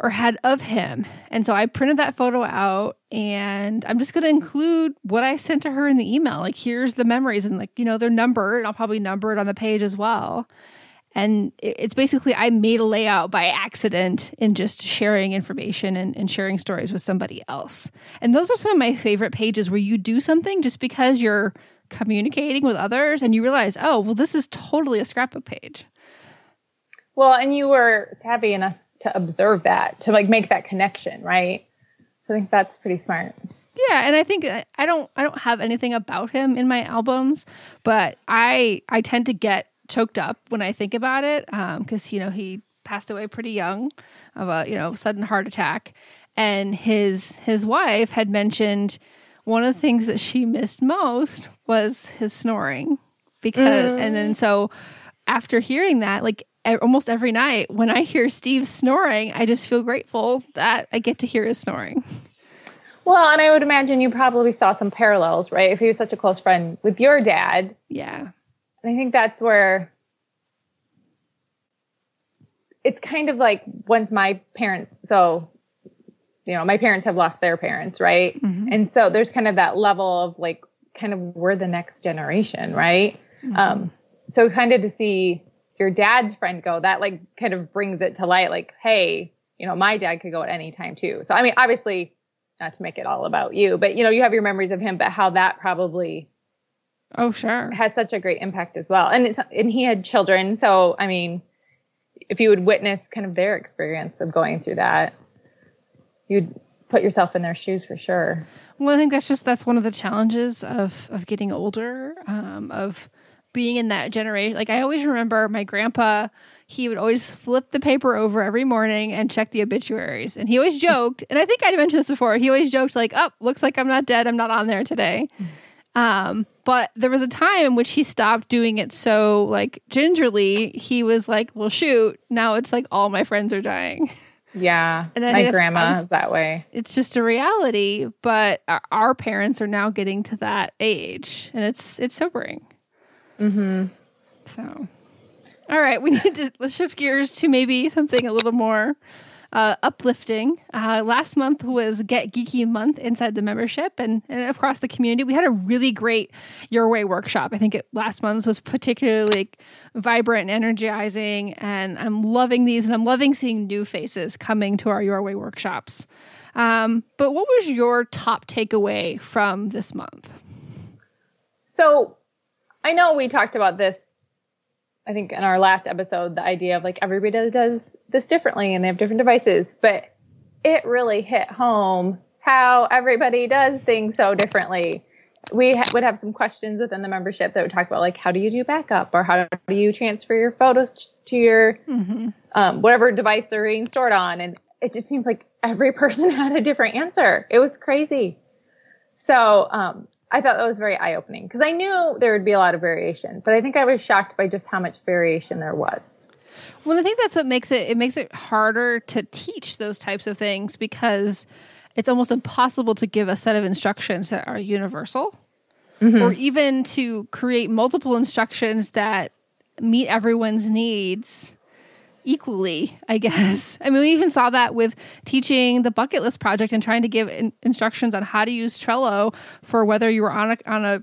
Speaker 1: or had of him. And so I printed that photo out and I'm just going to include what I sent to her in the email. Like, here's the memories and, like, you know, they're numbered. And I'll probably number it on the page as well. And it's basically, I made a layout by accident in just sharing information and, and sharing stories with somebody else. And those are some of my favorite pages where you do something just because you're communicating with others and you realize, oh, well, this is totally a scrapbook page.
Speaker 2: Well, and you were savvy enough to observe that, to like make that connection, right? So I think that's pretty smart.
Speaker 1: Yeah, and I think uh, I don't I don't have anything about him in my albums, but I I tend to get choked up when I think about it Um, because um, you know he passed away pretty young of a you know sudden heart attack, and his his wife had mentioned one of the things that she missed most was his snoring because mm. and then so after hearing that like almost every night when I hear Steve snoring, I just feel grateful that I get to hear his snoring.
Speaker 2: Well, and I would imagine you probably saw some parallels, right? If he was such a close friend with your dad.
Speaker 1: Yeah.
Speaker 2: And I think that's where it's kind of like once my parents, so, you know, my parents have lost their parents, right? Mm-hmm. And so there's kind of that level of like, kind of we're the next generation, right? Mm-hmm. Um, so kind of to see your dad's friend go, that like kind of brings it to light. Like, hey, you know, my dad could go at any time too. So I mean, obviously, not to make it all about you, but you know, you have your memories of him, but how that probably
Speaker 1: oh sure
Speaker 2: has such a great impact as well. And it's and he had children, so I mean, if you would witness kind of their experience of going through that, you'd put yourself in their shoes for sure.
Speaker 1: Well, I think that's just that's one of the challenges of of getting older, um, of being in that generation. Like I always remember my grandpa, he would always flip the paper over every morning and check the obituaries. And he always joked, and I think I mentioned this before, he always joked like, "Oh, looks like I'm not dead. I'm not on there today." Um, but there was a time in which he stopped doing it so like gingerly. He was like, "Well, shoot, now it's like all my friends are dying."
Speaker 2: Yeah, and my grandma is that way.
Speaker 1: It's just a reality, but our parents are now getting to that age, and it's it's sobering.
Speaker 2: Mm-hmm.
Speaker 1: So, all right, we [LAUGHS] need to let's shift gears to maybe something a little more uh, uplifting. Uh, last month was Get Geeky Month inside the membership and, and across the community. We had a really great Your Way workshop. I think it, last month's was particularly vibrant and energizing, and I'm loving these, and I'm loving seeing new faces coming to our Your Way workshops. Um, but what was your top takeaway from this month?
Speaker 2: So I know we talked about this, I think in our last episode, the idea of like everybody does this differently and they have different devices, but it really hit home how everybody does things so differently. We ha- would have some questions within the membership that would talk about like how do you do backup or how do you transfer your photos to your mm-hmm. um, whatever device they're being stored on, and it just seems like every [LAUGHS] person had a different answer. It was crazy. So um, I thought that was very eye opening because I knew there would be a lot of variation, but I think I was shocked by just how much variation there was.
Speaker 1: Well, I think that's what makes it it makes it harder to teach those types of things because it's almost impossible to give a set of instructions that are universal mm-hmm. or even to create multiple instructions that meet everyone's needs equally, I guess. I mean, we even saw that with teaching the bucket list project and trying to give in- instructions on how to use Trello for whether you were on a on a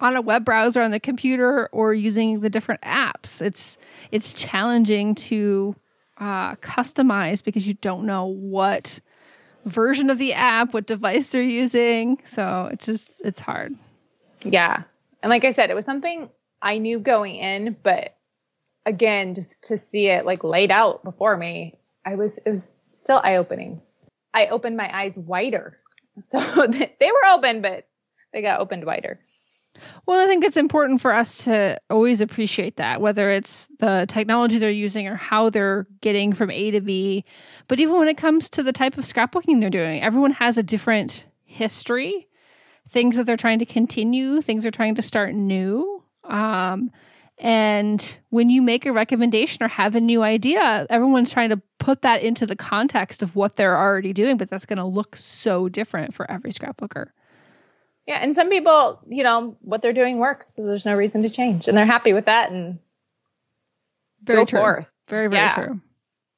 Speaker 1: on a web browser on the computer or using the different apps. It's it's challenging to uh, customize because you don't know what version of the app, what device they're using. So it's just it's hard.
Speaker 2: Yeah. And like I said, it was something I knew going in, but again, just to see it like laid out before me, I was it was still eye opening. I opened my eyes wider. [LAUGHS] So they were open, but they got opened wider.
Speaker 1: Well, I think it's important for us to always appreciate that, whether it's the technology they're using or how they're getting from A to B. But even when it comes to the type of scrapbooking they're doing, everyone has a different history, things that they're trying to continue, things they're trying to start new. Um, and when you make a recommendation or have a new idea, everyone's trying to put that into the context of what they're already doing, but that's going to look so different for every scrapbooker.
Speaker 2: Yeah, and some people, you know, what they're doing works, so there's no reason to change, and they're happy with that, and
Speaker 1: very
Speaker 2: go
Speaker 1: true.
Speaker 2: forth.
Speaker 1: Very very yeah. true.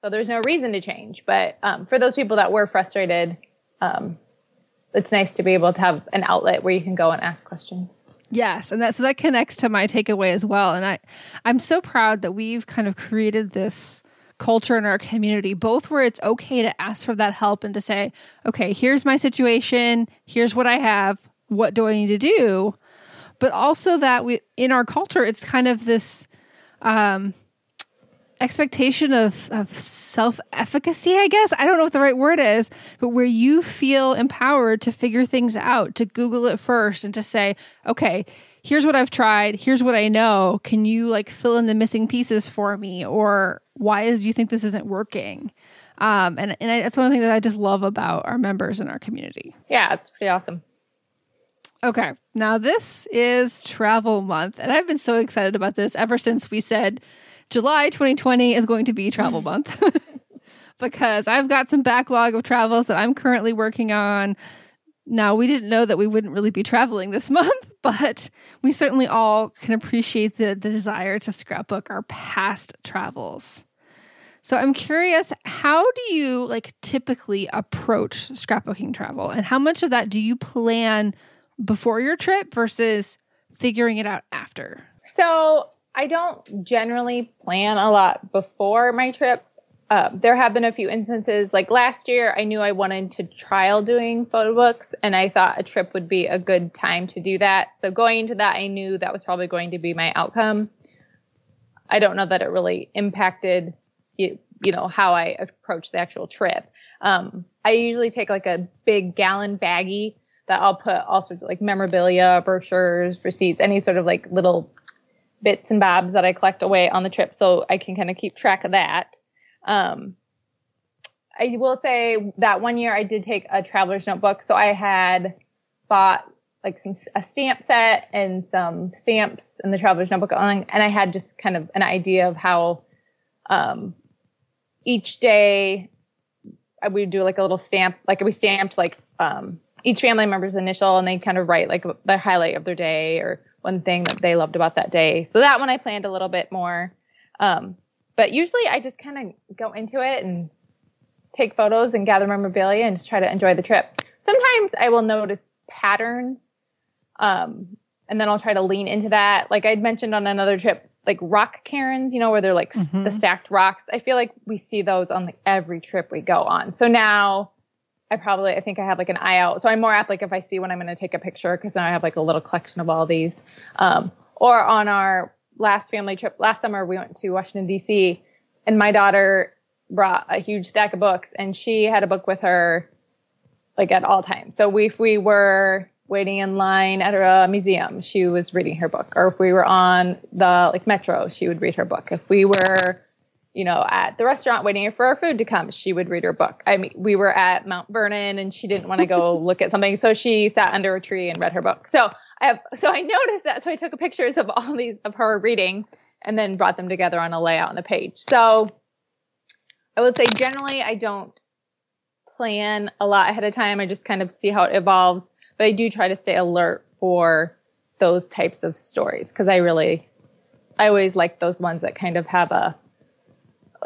Speaker 2: So there's no reason to change, but um, for those people that were frustrated, um, it's nice to be able to have an outlet where you can go and ask questions.
Speaker 1: Yes, and that so that connects to my takeaway as well. And I I'm so proud that we've kind of created this culture in our community, both where it's okay to ask for that help and to say, okay, here's my situation, here's what I have, what do I need to do? But also that we in our culture, it's kind of this um expectation of, of self efficacy, I guess. I don't know what the right word is, but where you feel empowered to figure things out, to Google it first and to say, okay, here's what I've tried, here's what I know. Can you like fill in the missing pieces for me? Or why is do you think this isn't working? Um, and and I, that's one of the things that I just love about our members in our community.
Speaker 2: Yeah, it's pretty awesome.
Speaker 1: Okay, now this is travel month, and I've been so excited about this ever since we said July 2020 is going to be travel [LAUGHS] month [LAUGHS] because I've got some backlog of travels that I'm currently working on. Now, we didn't know that we wouldn't really be traveling this [LAUGHS] month, but we certainly all can appreciate the, the desire to scrapbook our past travels. So I'm curious, how do you like typically approach scrapbooking travel and how much of that do you plan before your trip versus figuring it out after?
Speaker 2: So I don't generally plan a lot before my trip. Uh, there have been a few instances, like last year, I knew I wanted to trial doing photo books, and I thought a trip would be a good time to do that. So going into that, I knew that was probably going to be my outcome. I don't know that it really impacted you, you know, how I approach the actual trip. Um, I usually take like a big gallon baggie that I'll put all sorts of like memorabilia, brochures, receipts, any sort of like little bits and bobs that I collect away on the trip so I can kind of keep track of that. Um, I will say that one year I did take a traveler's notebook. So I had bought like some a stamp set and some stamps in the traveler's notebook and I had just kind of an idea of how um, each day I would do like a little stamp like we stamped like um, each family member's initial and they kind of write like the highlight of their day or one thing that they loved about that day. So that one I planned a little bit more. Um, but usually I just kind of go into it and take photos and gather memorabilia and just try to enjoy the trip. Sometimes I will notice patterns. Um, and then I'll try to lean into that. Like I'd mentioned on another trip, like rock cairns, you know, where they're like mm-hmm. the stacked rocks. I feel like we see those on like every trip we go on. So now I probably I think I have like an eye out. So I'm more apt like if I see when I'm going to take a picture because then I have like a little collection of all these. Um, or on our last family trip last summer, we went to Washington D.C. and my daughter brought a huge stack of books and she had a book with her like at all times. So we, if we were waiting in line at a museum, she was reading her book. Or if we were on the like metro, she would read her book. If we were you know, at the restaurant waiting for our food to come, she would read her book. I mean, we were at Mount Vernon and she didn't want to go [LAUGHS] look at something, so she sat under a tree and read her book. So I have, so I noticed that, so I took pictures of all these of her reading and then brought them together on a layout on a page. So I would say generally I don't plan a lot ahead of time. I just kind of see how it evolves, but I do try to stay alert for those types of stories because I really I always like those ones that kind of have a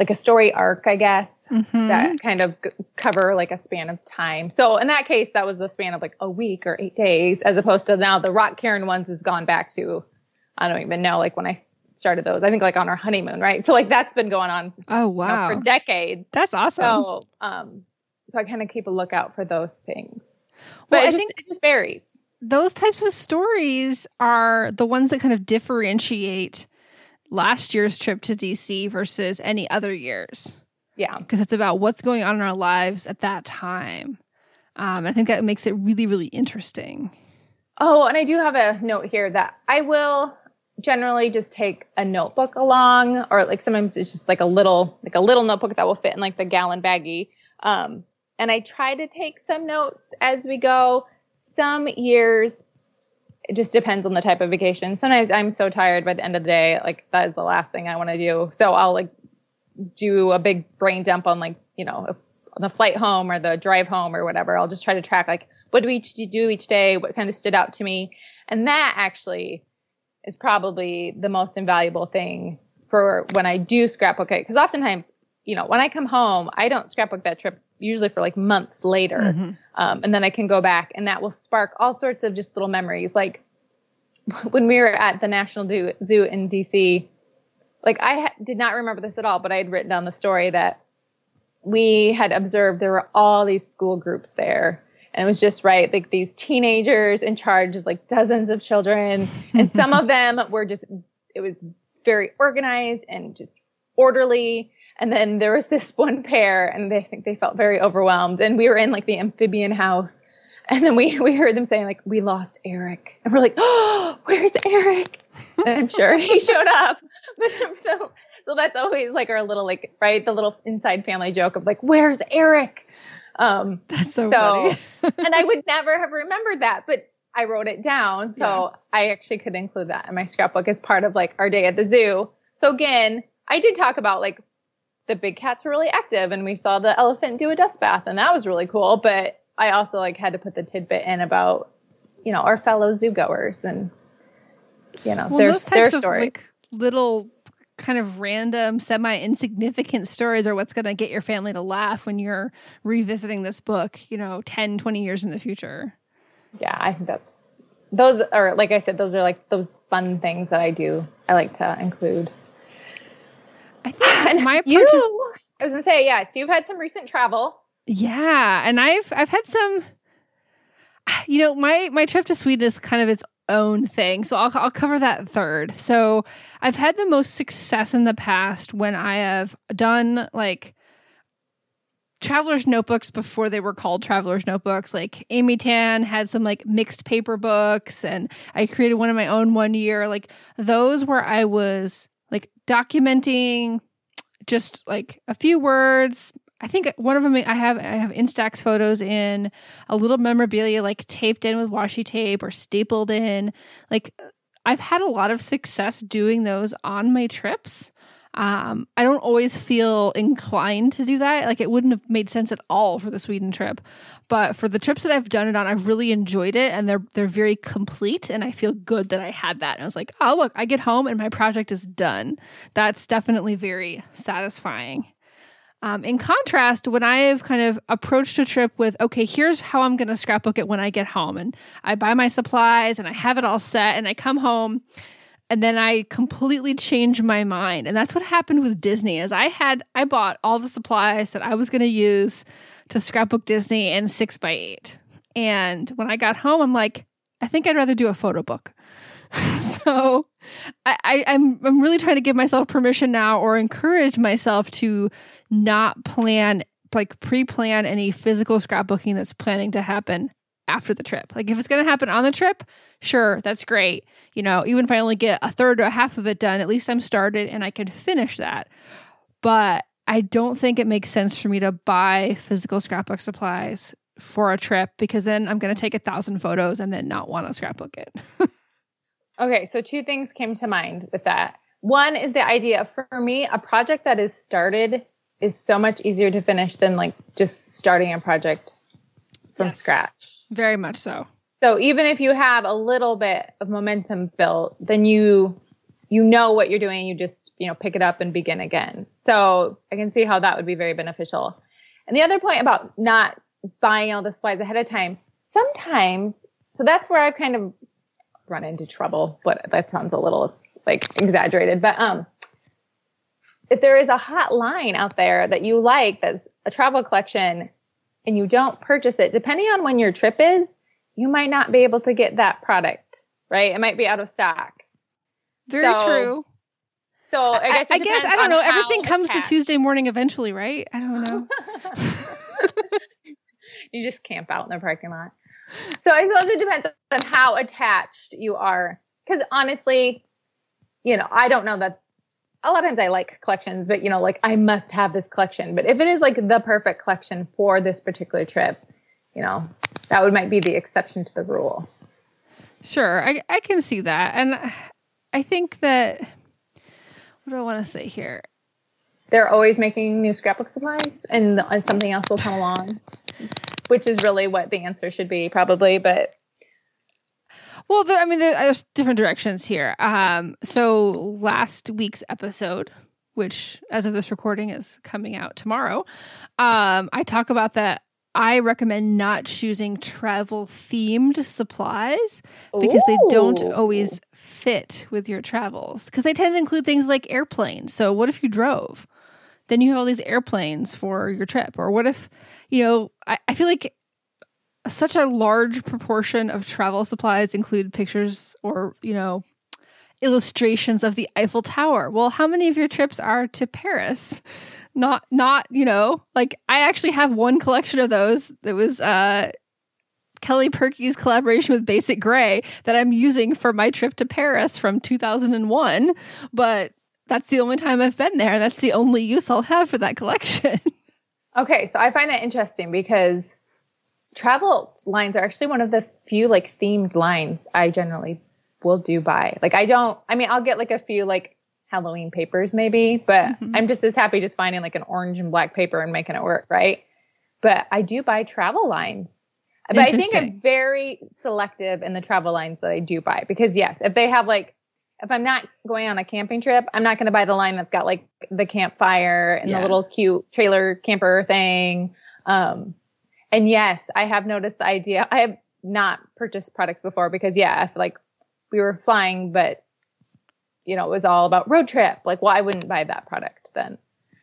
Speaker 2: like a story arc, I guess, mm-hmm. that kind of g- cover like a span of time. So in that case, that was the span of like a week or eight days, as opposed to now the Rock cairn ones has gone back to, I don't even know, like when I started those, I think like on our honeymoon, right? So like that's been going on.
Speaker 1: Oh wow,
Speaker 2: you know, for decades.
Speaker 1: That's awesome.
Speaker 2: So um, so I kind of keep a lookout for those things. But well, I just, think it just varies.
Speaker 1: Those types of stories are the ones that kind of differentiate last year's trip to DC versus any other years.
Speaker 2: Yeah.
Speaker 1: Because it's about what's going on in our lives at that time. Um, I think that makes it really, really interesting.
Speaker 2: Oh, and I do have a note here that I will generally just take a notebook along, or like sometimes it's just like a little, like a little notebook that will fit in like the gallon baggie. Um, and I try to take some notes as we go. Some years it just depends on the type of vacation. Sometimes I'm so tired by the end of the day, like that is the last thing I want to do. So I'll like do a big brain dump on like, you know, on the flight home or the drive home or whatever. I'll just try to track like what do we do each day, what kind of stood out to me. And that actually is probably the most invaluable thing for when I do scrapbook it. Because oftentimes, you know, when I come home, I don't scrapbook that trip usually for like months later. Mm-hmm. Um, and then I can go back and that will spark all sorts of just little memories. Like [LAUGHS] when we were at the National Zoo in DC, like I ha- did not remember this at all, but I had written down the story that we had observed there were all these school groups there. And it was just right, like these teenagers in charge of like dozens of children. And [LAUGHS] some of them were just, it was very organized and just orderly. And then there was this one pair, and they think they felt very overwhelmed. And we were in like the amphibian house, and then we [LAUGHS] we heard them saying like, "We lost Eric," and we're like, "Oh, where's Eric?" And I'm sure he [LAUGHS] showed up. But [LAUGHS] so, so that's always like our little like right the little inside family joke of like, "Where's Eric?"
Speaker 1: Um, that's so, so funny.
Speaker 2: and I would never have remembered that, but I wrote it down, so yeah. I actually could include that in my scrapbook as part of like our day at the zoo. So again, I did talk about like the big cats were really active and we saw the elephant do a dust bath and that was really cool. But I also like had to put the tidbit in about, you know, our fellow zoo goers and you know, well, their, those types their stories. Of, like,
Speaker 1: little kind of random, semi insignificant stories are what's going to get your family to laugh when you're revisiting this book, you know, 10, 20 years in the future.
Speaker 2: Yeah, I think that's those are like I said, those are like those fun things that I do. I like to include.
Speaker 1: I think [LAUGHS] my
Speaker 2: you, is, I was gonna say, yes, yeah, so you've had some recent travel.
Speaker 1: Yeah, and I've I've had some. You know, my my trip to Sweden is kind of its own thing, so I'll I'll cover that third. So I've had the most success in the past when I have done like traveler's notebooks before they were called traveler's notebooks like amy tan had some like mixed paper books and i created one of my own one year like those where i was like documenting just like a few words. I think one of them I have I have Instax photos in a little memorabilia like taped in with washi tape or stapled in. Like I've had a lot of success doing those on my trips. Um, I don't always feel inclined to do that. Like it wouldn't have made sense at all for the Sweden trip, but for the trips that I've done it on, I've really enjoyed it, and they're they're very complete, and I feel good that I had that. And I was like, oh look, I get home and my project is done. That's definitely very satisfying. Um, in contrast, when I've kind of approached a trip with, okay, here's how I'm going to scrapbook it when I get home, and I buy my supplies and I have it all set, and I come home and then I completely changed my mind. And that's what happened with Disney is I had I bought all the supplies that I was going to use to scrapbook Disney in 6 by 8 And when I got home I'm like I think I'd rather do a photo book. [LAUGHS] so I, I, I'm I'm really trying to give myself permission now or encourage myself to not plan like pre-plan any physical scrapbooking that's planning to happen after the trip. Like if it's going to happen on the trip, sure, that's great. You know, even if I only get a third or a half of it done, at least I'm started and I can finish that. But I don't think it makes sense for me to buy physical scrapbook supplies for a trip because then I'm going to take a thousand photos and then not want to scrapbook it. [LAUGHS]
Speaker 2: okay, so two things came to mind with that. One is the idea for me, a project that is started is so much easier to finish than like just starting a project from yes. scratch.
Speaker 1: Very much so.
Speaker 2: So even if you have a little bit of momentum built, then you you know what you're doing, you just, you know, pick it up and begin again. So I can see how that would be very beneficial. And the other point about not buying all the supplies ahead of time, sometimes, so that's where I've kind of run into trouble, but that sounds a little like exaggerated, but um if there is a hot line out there that you like that's a travel collection and you don't purchase it, depending on when your trip is, you might not be able to get that product, right? It might be out of stock.
Speaker 1: Very so, true.
Speaker 2: So I guess I, I
Speaker 1: guess I don't know. Everything comes to Tuesday morning eventually, right? I don't know. [LAUGHS]
Speaker 2: you just camp out in the parking lot. So I suppose it depends on how attached you are. Because honestly, you know, I don't know that a lot of times I like collections, but you know, like I must have this collection. But if it is like the perfect collection for this particular trip, you know, that would might be the exception to the rule.
Speaker 1: Sure, I I can see that, and I think that what do I want to say here?
Speaker 2: They're always making new scrapbook supplies, and, and something else will come along, which is really what the answer should be, probably. But
Speaker 1: well, I mean, there's different directions here. Um, so last week's episode, which as of this recording is coming out tomorrow, um, I talk about that. I recommend not choosing travel themed supplies because Ooh. they don't always fit with your travels because they tend to include things like airplanes. So, what if you drove? Then you have all these airplanes for your trip. Or what if, you know, I, I feel like such a large proportion of travel supplies include pictures or, you know, illustrations of the Eiffel Tower. Well, how many of your trips are to Paris? Not not, you know, like I actually have one collection of those that was uh Kelly Purkey's collaboration with BasicGrey that I'm using for my trip to Paris from 2001, but that's the only time I've been there and that's the only use I'll have for that collection. [LAUGHS]
Speaker 2: okay, so I find that interesting because travel lines are actually one of the few like themed lines I generally will do buy. Like I don't I mean I'll get like a few like Halloween papers maybe, but mm-hmm. I'm just as happy just finding like an orange and black paper and making it work, right? But I do buy travel lines. But I think I'm very selective in the travel lines that I do buy because yes, if they have like if I'm not going on a camping trip, I'm not going to buy the line that's got like the campfire and yeah. the little cute trailer camper thing. Um, and yes, I have noticed the idea. I have not purchased products before because yeah, like we were flying, but you know, it was all about road trip. Like, well, I wouldn't buy that product then.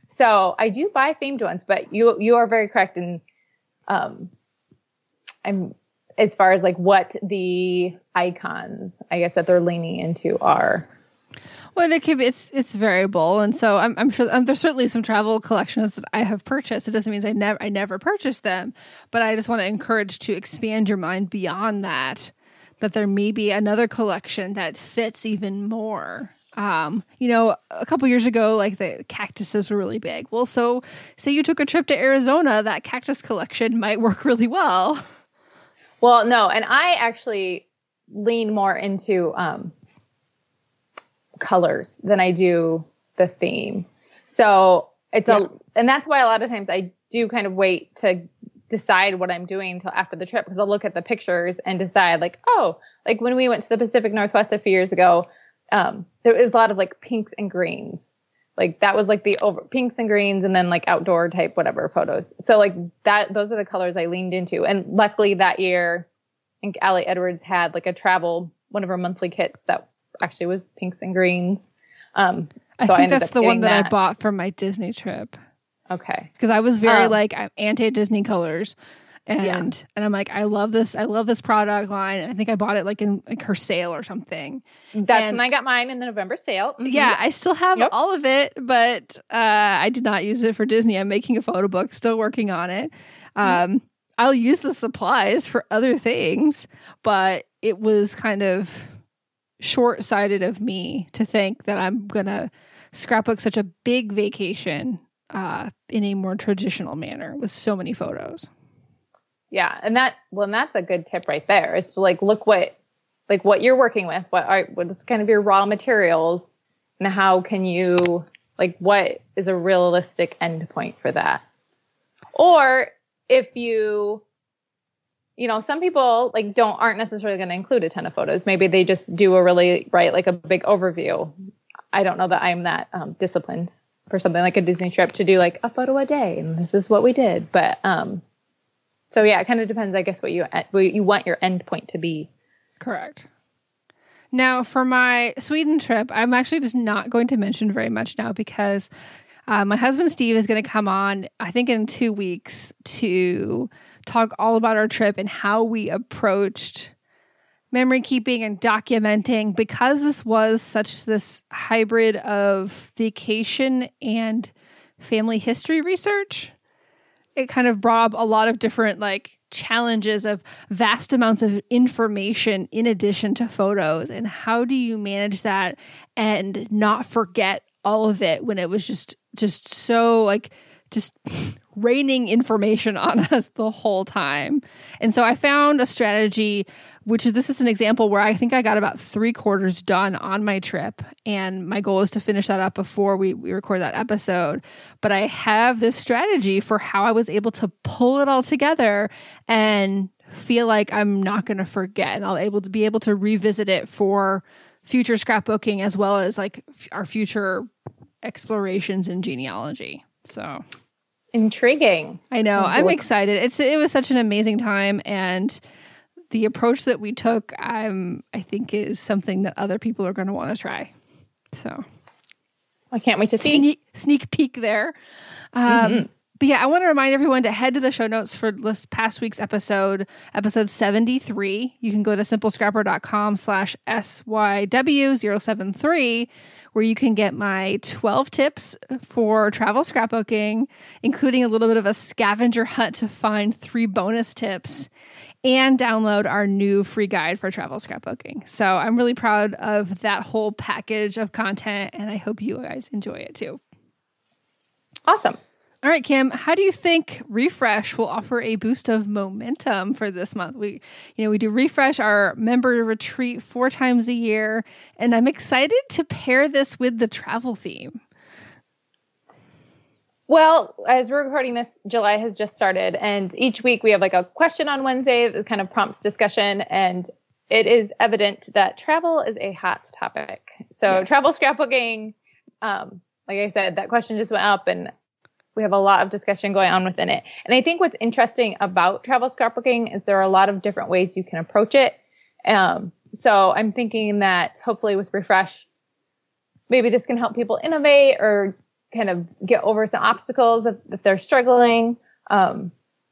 Speaker 2: So I do buy themed ones, but you you are very correct in um I'm as far as like what the icons I guess that they're leaning into are.
Speaker 1: Well, it can be, it's it's variable, and so I'm, I'm sure um, there's certainly some travel collections that I have purchased. It doesn't mean I never I never purchased them, but I just want to encourage to expand your mind beyond that. That there may be another collection that fits even more. Um, you know, a couple years ago, like the cactuses were really big. Well, so say you took a trip to Arizona, that cactus collection might work really well.
Speaker 2: Well, no, and I actually lean more into um, colors than I do the theme. So it's yeah. a, and that's why a lot of times I do kind of wait to decide what I'm doing until after the trip because I'll look at the pictures and decide like, oh, like when we went to the Pacific Northwest a few years ago, um, there was a lot of like pinks and greens. Like that was like the over pinks and greens and then like outdoor type whatever photos. So like that those are the colors I leaned into. And luckily that year, I think Ali Edwards had like a travel one of her monthly kits that actually was pinks and greens. Um,
Speaker 1: so I think I that's the one that, that, I bought for my Disney trip.
Speaker 2: Okay,
Speaker 1: because I was very um, like I'm anti Disney colors, and yeah. and I'm like I love this I love this product line, and I think I bought it like in like her sale or something.
Speaker 2: That's
Speaker 1: and,
Speaker 2: when I got mine in the November sale.
Speaker 1: Mm-hmm. Yeah, I still have yep. all of it, but uh, I did not use it for Disney. I'm making a photo book, still working on it. Mm-hmm. Um, mm-hmm. I'll use the supplies for other things, but it was kind of short sighted of me to think that I'm going to scrapbook such a big vacation uh, in a more traditional manner with so many photos.
Speaker 2: Yeah, and that well, and that's a good tip right there. Is to like look what like what you're working with, what are what's kind of your raw materials, and how can you like what is a realistic endpoint for that? Or if you you know, some people like don't aren't necessarily going to include a ton of photos. Maybe they just do a really write like a big overview. I don't know that I'm that um, disciplined for something like a Disney trip to do like a photo a day and this is what we did. But um, so yeah, it kind of depends, I guess, what you what you want your end point to be.
Speaker 1: Correct. Now, for my Sweden trip, I'm actually just not going to mention very much now because uh, my husband Steve is going to come on, I think, in two weeks to talk all about our trip and how we approached memory keeping and documenting. Because this was such this hybrid of vacation and family history research it kind of brought up a lot of different like challenges of vast amounts of information in addition to photos. And how do you manage that and not forget all of it when it was just just so like just raining information [LAUGHS] on us the whole time. And so I found a strategy which is this is an example where I think I got about three quarters done on my trip. And my goal is to finish that up before we, we record that episode. But I have this strategy for how I was able to pull it all together and feel like I'm not going to forget. And I'll able to be able to revisit it for future scrapbooking as well as like f- our future explorations in genealogy. So
Speaker 2: intriguing.
Speaker 1: I know. I'm excited. It's it was such an amazing time and the approach that we took, I'm I think is something that other people are going to want to try. So
Speaker 2: I can't wait to see.
Speaker 1: Sneak, sneak peek there. Um, mm-hmm. But yeah, I want to remind everyone to head to the show notes for this past week's episode, episode 73. You can go to simplescrapper.com slash SYW073, where you can get my 12 tips for travel scrapbooking, including a little bit of a scavenger hunt to find three bonus tips and download our new free guide for travel scrapbooking. So I'm really proud of that whole package of content, and I hope you guys enjoy it too.
Speaker 2: Awesome.
Speaker 1: All right, Kim, how do you think Refresh will offer a boost of momentum for this month? We, you know, we do Refresh our member retreat four times a year, and I'm excited to pair this with the travel theme.
Speaker 2: Well, as we're recording this, July has just started, and each week we have like a question on Wednesday that kind of prompts discussion. And it is evident that travel is a hot topic. So, yes. travel scrapbooking, um, like I said, that question just went up, and we have a lot of discussion going on within it. And I think what's interesting about travel scrapbooking is there are a lot of different ways you can approach it. Um, so, I'm thinking that hopefully with Refresh, maybe this can help people innovate or kind of get over some obstacles if they're struggling. Um,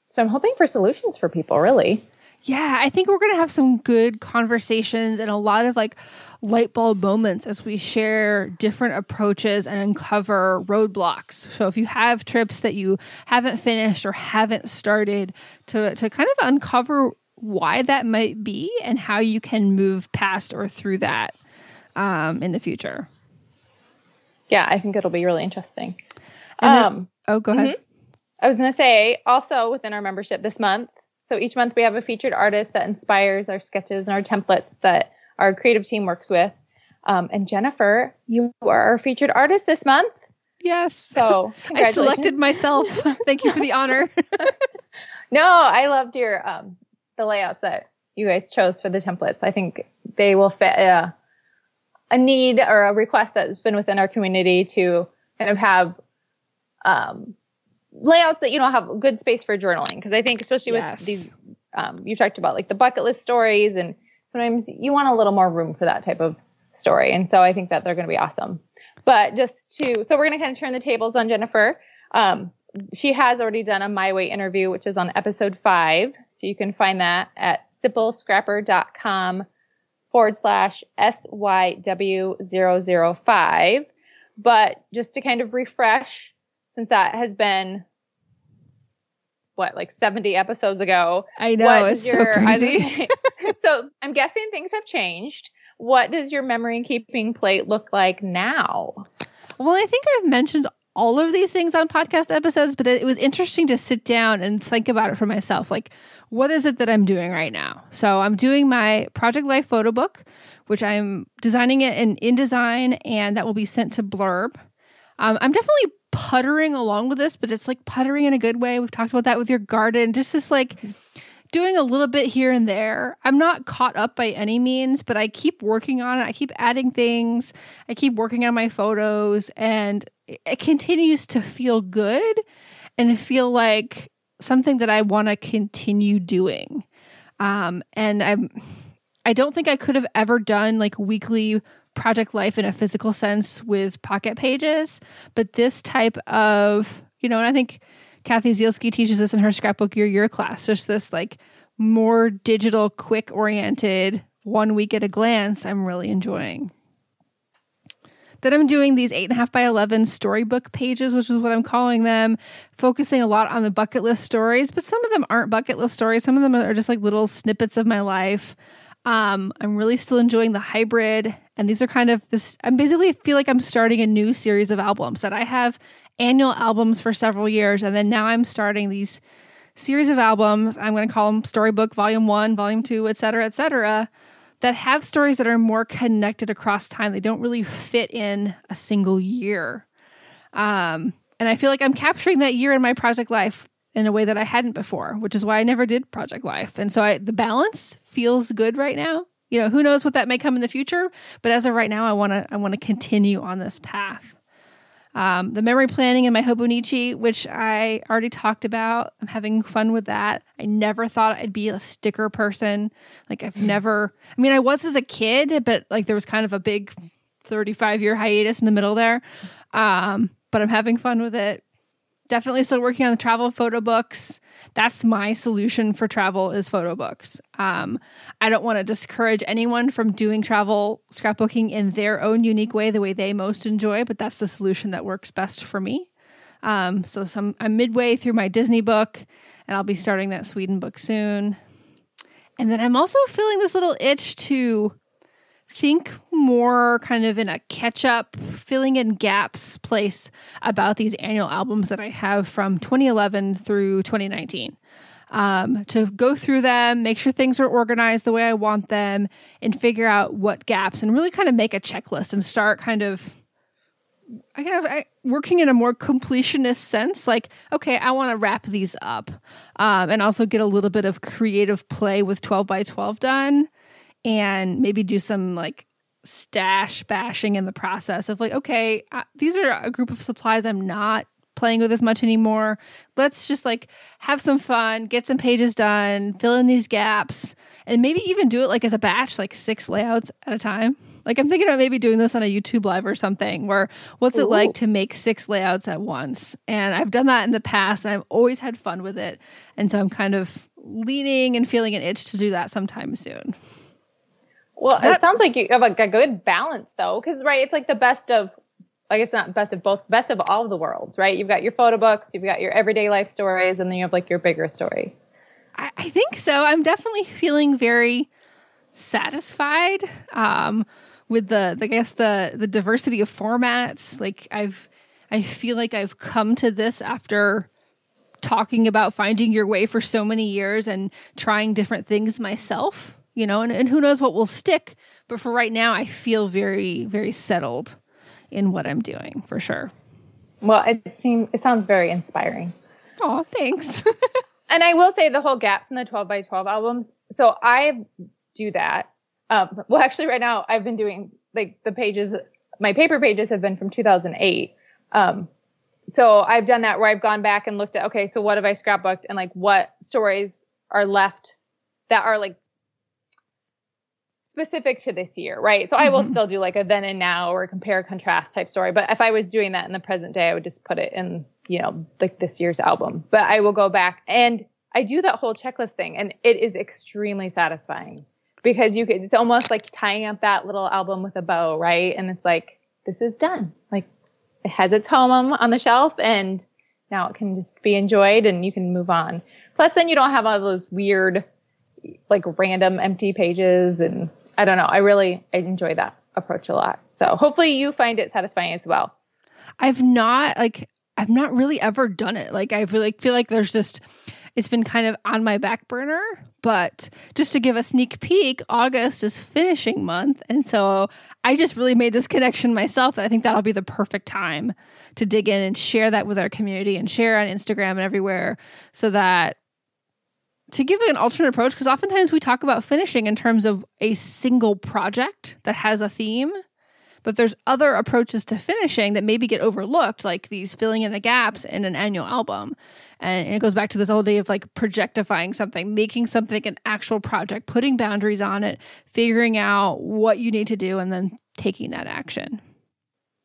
Speaker 2: so I'm hoping for solutions for people, really.
Speaker 1: Yeah, I think we're going to have some good conversations and a lot of like light bulb moments as we share different approaches and uncover roadblocks. So if you have trips that you haven't finished or haven't started to to kind of uncover why that might be and how you can move past or through that um, in the future
Speaker 2: yeah, I think it'll be really interesting.
Speaker 1: Um, oh, go ahead. Mm-hmm.
Speaker 2: I was going to say also within our membership this month. So each month we have a featured artist that inspires our sketches and our templates that our creative team works with. Um, and Jennifer, you are our featured artist this month.
Speaker 1: Yes.
Speaker 2: So [LAUGHS]
Speaker 1: I selected myself. [LAUGHS] Thank you for the honor. [LAUGHS]
Speaker 2: no, I loved your um, the layouts that you guys chose for the templates. I think they will fit. Uh, a need or a request that's been within our community to kind of have um, layouts that you know have good space for journaling because I think especially yes. with these um, you talked about like the bucket list stories and sometimes you want a little more room for that type of story and so I think that they're going to be awesome. But just to so we're going to kind of turn the tables on Jennifer. Um, she has already done a My Way interview, which is on episode five. So you can find that at simplescrapper.com forward slash SYW005. But just to kind of refresh, since that has been what, like 70 episodes ago.
Speaker 1: I know, it's your, so crazy. [LAUGHS]
Speaker 2: so I'm guessing things have changed. What does your memory keeping plate look like now?
Speaker 1: Well, I think I've mentioned all of these things on podcast episodes, but it was interesting to sit down and think about it for myself. Like, what is it that I'm doing right now? So, I'm doing my Project Life photo book, which I'm designing it in InDesign, and that will be sent to Blurb. Um, I'm definitely puttering along with this, but it's like puttering in a good way. We've talked about that with your garden. Just this like doing a little bit here and there. I'm not caught up by any means, but I keep working on it. I keep adding things. I keep working on my photos and it continues to feel good and feel like something that I want to continue doing. Um, and I'm I don't think I could have ever done like weekly project life in a physical sense with pocket pages, but this type of, you know, and I think Cathy Zielske teaches this in her scrapbook your year class, just this like more digital, quick oriented, one week at a glance, I'm really enjoying. Then I'm doing these eight and a half by 11 storybook pages, which is what I'm calling them, focusing a lot on the bucket list stories, but some of them aren't bucket list stories. Some of them are just like little snippets of my life. Um, I'm really still enjoying the hybrid. And these are kind of this, I basically feel like I'm starting a new series of albums that I have annual albums for several years. And then now I'm starting these series of albums. I'm going to call them Storybook Volume 1, Volume 2, et cetera, et cetera, that have stories that are more connected across time. They don't really fit in a single year. Um, and I feel like I'm capturing that year in my project life in a way that I hadn't before, which is why I never did Project Life. And so I, the balance feels good right now. You know, who knows what that may come in the future, but as of right now, I want to I want to continue on this path. Um, the memory planning in my Hobonichi, which I already talked about, I'm having fun with that. I never thought I'd be a sticker person. Like I've [SIGHS] never. I mean, I was as a kid, but like there was kind of a big 35 year hiatus in the middle there. Um, but I'm having fun with it definitely still working on the travel photo books. That's my solution for travel is photo books. Um, I don't want to discourage anyone from doing travel scrapbooking in their own unique way, the way they most enjoy, but that's the solution that works best for me. Um, so some, I'm midway through my Disney book, and I'll be starting that Sweden book soon. And then I'm also feeling this little itch to think more kind of in a catch up, filling in gaps place about these annual albums that I have from 2011 through 2019. Um, to go through them, make sure things are organized the way I want them, and figure out what gaps, and really kind of make a checklist and start kind of. I kind of I, working in a more completionist sense, like okay, I want to wrap these up, um, and also get a little bit of creative play with twelve by twelve done, and maybe do some like stash bashing in the process of like, okay, these are a group of supplies I'm not playing with as much anymore. Let's just like have some fun, get some pages done, fill in these gaps, and maybe even do it like as a batch, like six layouts at a time. Like I'm thinking about maybe doing this on a YouTube live or something where what's Ooh. it like to make six layouts at once? And I've done that in the past and I've always had fun with it. And so I'm kind of leaning and feeling an itch to do that sometime soon.
Speaker 2: Well, that, it sounds like you have like a good balance though, because right, it's like the best of, I guess not best of both, best of all of the worlds, right? You've got your photo books, you've got your everyday life stories, and then you have like your bigger stories.
Speaker 1: I, I think so. I'm definitely feeling very satisfied um, with the, the, I guess the the diversity of formats. Like I've, I feel like I've come to this after talking about finding your way for so many years and trying different things myself you know, and, and who knows what will stick. But for right now, I feel very, very settled in what I'm doing for sure.
Speaker 2: Well, it seems it sounds very inspiring.
Speaker 1: Oh, thanks. [LAUGHS]
Speaker 2: and I will say the whole gaps in the 12 by 12 albums. So I do that. Um, well, actually, right now I've been doing like the pages. My paper pages have been from 2008. Um, so I've done that where I've gone back and looked at okay, so what have I scrapbooked and like what stories are left that are like specific to this year, right? So. I will mm-hmm. still do like a then and now or compare contrast type story. But if I was doing that in the present day, I would just put it in, you know, like this year's album. But I will go back and I do that whole checklist thing and it is extremely satisfying because you could, it's almost like tying up that little album with a bow, right? And it's like, this is done. Like it has its home on the shelf and now it can just be enjoyed and you can move on. Plus then you don't have all those weird, like random empty pages and I don't know. I really I enjoy that approach a lot. So hopefully you find it satisfying as well.
Speaker 1: I've not like I've not really ever done it. Like I really feel like there's just it's been kind of on my back burner. But just to give a sneak peek, August is finishing month. And so I just really made this connection myself that I think that'll be the perfect time to dig in and share that with our community and share on Instagram and everywhere so that to give an alternate approach, because oftentimes we talk about finishing in terms of a single project that has a theme, but there's other approaches to finishing that maybe get overlooked, like these filling in the gaps in an annual album. And it goes back to this whole day of like projectifying something, making something an actual project, putting boundaries on it, figuring out what you need to do, and then taking that action.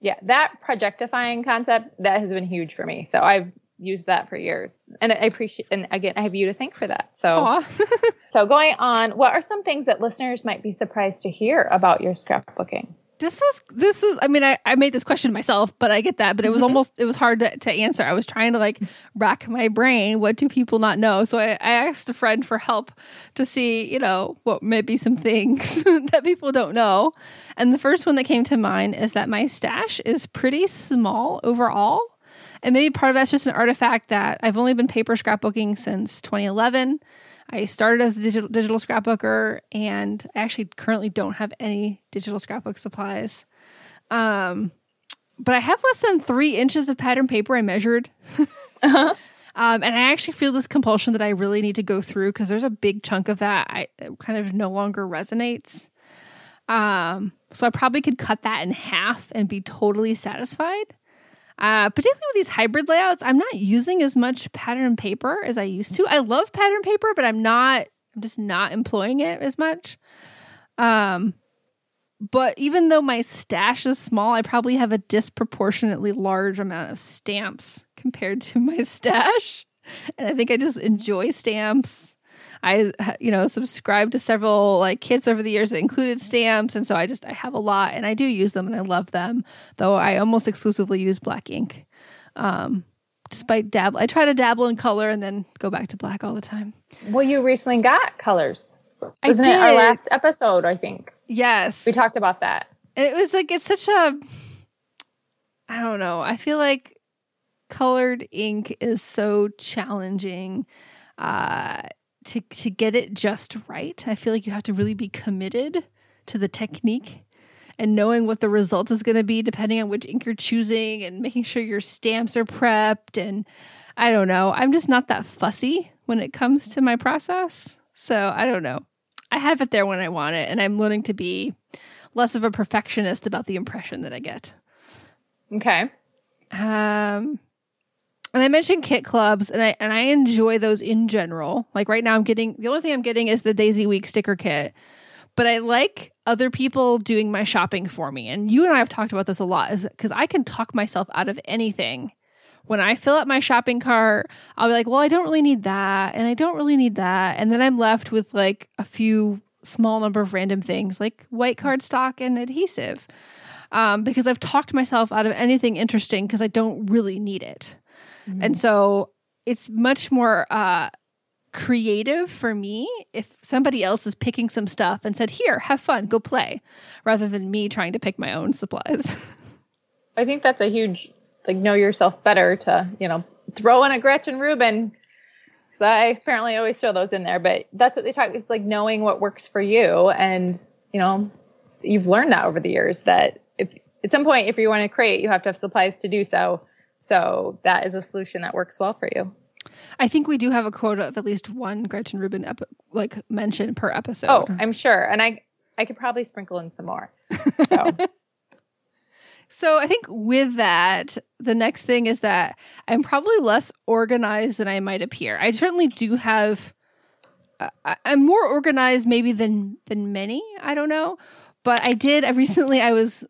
Speaker 2: Yeah, that projectifying concept that has been huge for me. So I've used that for years, and I appreciate. And again, I have you to thank for that. So, [LAUGHS] so going on, what are some things that listeners might be surprised to hear about your scrapbooking?
Speaker 1: this was this was i mean I, I made this question myself but i get that but it was [LAUGHS] almost it was hard to, to answer i was trying to like rack my brain what do people not know so I, I asked a friend for help to see you know what maybe some things [LAUGHS] that people don't know and the first one that came to mind is that my stash is pretty small overall and maybe part of that's just an artifact that i've only been paper scrapbooking since 2011 I started as a digital, digital scrapbooker, and I actually currently don't have any digital scrapbook supplies. Um, but I have less than three inches of pattern paper I measured. [LAUGHS] uh-huh. um, and I actually feel this compulsion that I really need to go through because there's a big chunk of that I kind of no longer resonates. Um, so I probably could cut that in half and be totally satisfied. Uh, particularly with these hybrid layouts, I'm not using as much pattern paper as I used to. I love pattern paper, but I'm not. I'm just not employing it as much. Um, but even though my stash is small, I probably have a disproportionately large amount of stamps compared to my [LAUGHS] stash. And I think I just enjoy stamps. I you know subscribed to several like kits over the years that included stamps, and so I just I have a lot, and I do use them, and I love them. Though I almost exclusively use black ink. Um, despite dabble, I try to dabble in color and then go back to black all the time.
Speaker 2: Well, you recently got colors. Wasn't it our last episode? I think.
Speaker 1: Yes,
Speaker 2: we talked about that.
Speaker 1: And it was like it's such a. I don't know. I feel like colored ink is so challenging. Uh, to to get it just right. I feel like you have to really be committed to the technique and knowing what the result is going to be depending on which ink you're choosing and making sure your stamps are prepped and I don't know. I'm just not that fussy when it comes to my process. So, I don't know. I have it there when I want it and I'm learning to be less of a perfectionist about the impression that I get.
Speaker 2: Okay.
Speaker 1: Um and I mentioned kit clubs, and I and I enjoy those in general. Like right now, I'm getting the only thing I'm getting is the Daisy Week sticker kit, but I like other people doing my shopping for me. And you and I have talked about this a lot, is because I can talk myself out of anything. When I fill up my shopping cart, I'll be like, "Well, I don't really need that, and I don't really need that," and then I'm left with like a few small number of random things like white cardstock and adhesive. Um, because I've talked myself out of anything interesting because I don't really need it. Mm-hmm. And so it's much more uh, creative for me if somebody else is picking some stuff and said, Here, have fun, go play, rather than me trying to pick my own supplies. [LAUGHS]
Speaker 2: I think that's a huge, like, know yourself better to, you know, throw in a Gretchen Rubin. Because I apparently always throw those in there, but that's what they talk. It's like knowing what works for you. And, you know, you've learned that over the years that if at some point, if you want to create, you have to have supplies to do so. So that is a solution that works well for you.
Speaker 1: I think we do have a quota of at least one Gretchen Rubin ep- like mention per episode.
Speaker 2: Oh, I'm sure, and I I could probably sprinkle in some more. So. [LAUGHS]
Speaker 1: so I think with that, the next thing is that I'm probably less organized than I might appear. I certainly do have. Uh, I'm more organized maybe than than many. I don't know, but I did. I recently I was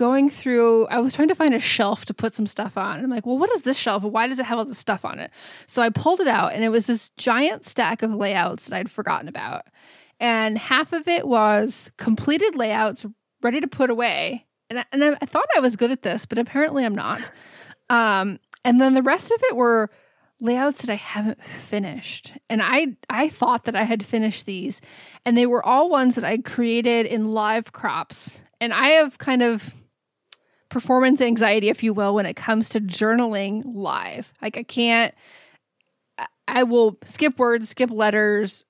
Speaker 1: going through, I was trying to find a shelf to put some stuff on. I'm like, well, what is this shelf? Why does it have all this stuff on it? So I pulled it out, and it was this giant stack of layouts that I'd forgotten about. And half of it was completed layouts ready to put away. And I, and I thought I was good at this, but apparently I'm not. Um, and then the rest of it were layouts that I haven't finished. And I I thought that I had finished these and they were all ones that I created in live crops. And I have kind of performance anxiety, if you will, when it comes to journaling live. Like I can't, I will skip words, skip letters,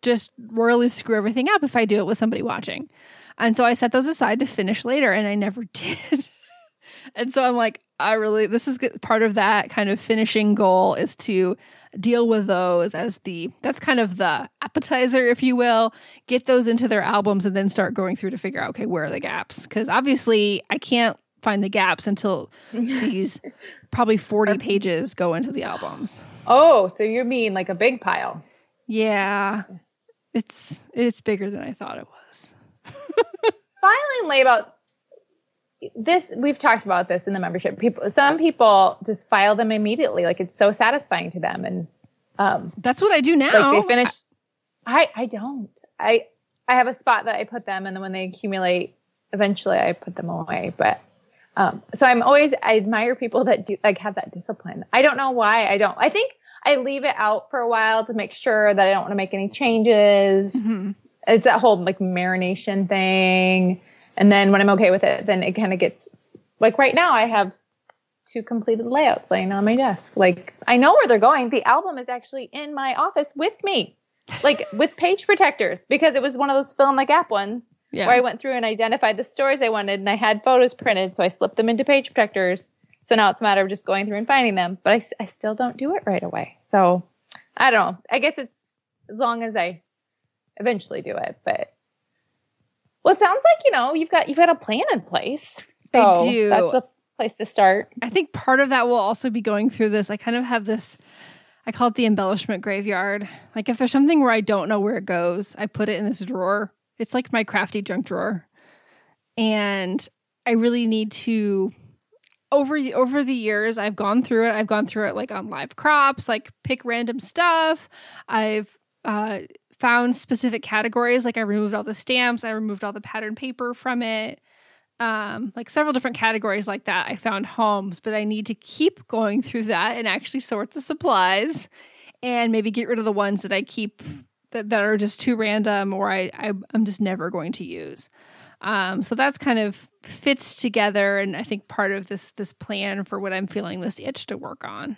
Speaker 1: just royally screw everything up if I do it with somebody watching. And so I set those aside to finish later, and I never [LAUGHS] did. and so I'm like, I really, this is part of that kind of finishing goal is to deal with those as the that's kind of the appetizer if you will get those into their albums and then start going through to figure out okay where are the gaps because obviously i can't find the gaps until [LAUGHS] these probably 40 pages go into the albums
Speaker 2: oh so you mean like a big pile
Speaker 1: yeah it's it's bigger than i thought it was [LAUGHS]
Speaker 2: filing layout this we've talked about this in the membership. People, some people just file them immediately, like it's so satisfying to them, and um,
Speaker 1: that's what I do now.
Speaker 2: Like they finish. I I don't. I I have a spot that I put them, and then when they accumulate, eventually I put them away. But um, so I'm always I admire people that do like have that discipline. I don't know why I don't. I think I leave it out for a while to make sure that I don't want to make any changes. Mm-hmm. It's that whole like marination thing and then when I'm okay with it, then it kind of gets like right now I have two completed layouts laying on my desk. Like I know where they're going. The album is actually in my office with me, like with page protectors, because it was one of those fill in the gap ones yeah. where I went through and identified the stories I wanted and I had photos printed. So I slipped them into page protectors. So now it's a matter of just going through and finding them, but I, I still don't do it right away. So I don't know. I guess it's as long as I eventually do it, but well, it sounds like you know you've got you've got a plan in place. So I do. That's a place to start.
Speaker 1: I think part of that will also be going through this. I kind of have this. I call it the embellishment graveyard. Like if there's something where I don't know where it goes, I put it in this drawer. It's like my crafty junk drawer, and I really need to. Over over the years, I've gone through it. I've gone through it like on live crops, like pick random stuff. I've uh, found specific categories. Like I removed all the stamps, I removed all the pattern paper from it. Um, like several different categories like that. I found homes, but I need to keep going through that and actually sort the supplies and maybe get rid of the ones that I keep that, that are just too random or I, I I'm just never going to use. Um, so that's kind of fits together and I think part of this this plan for what I'm feeling this itch to work on.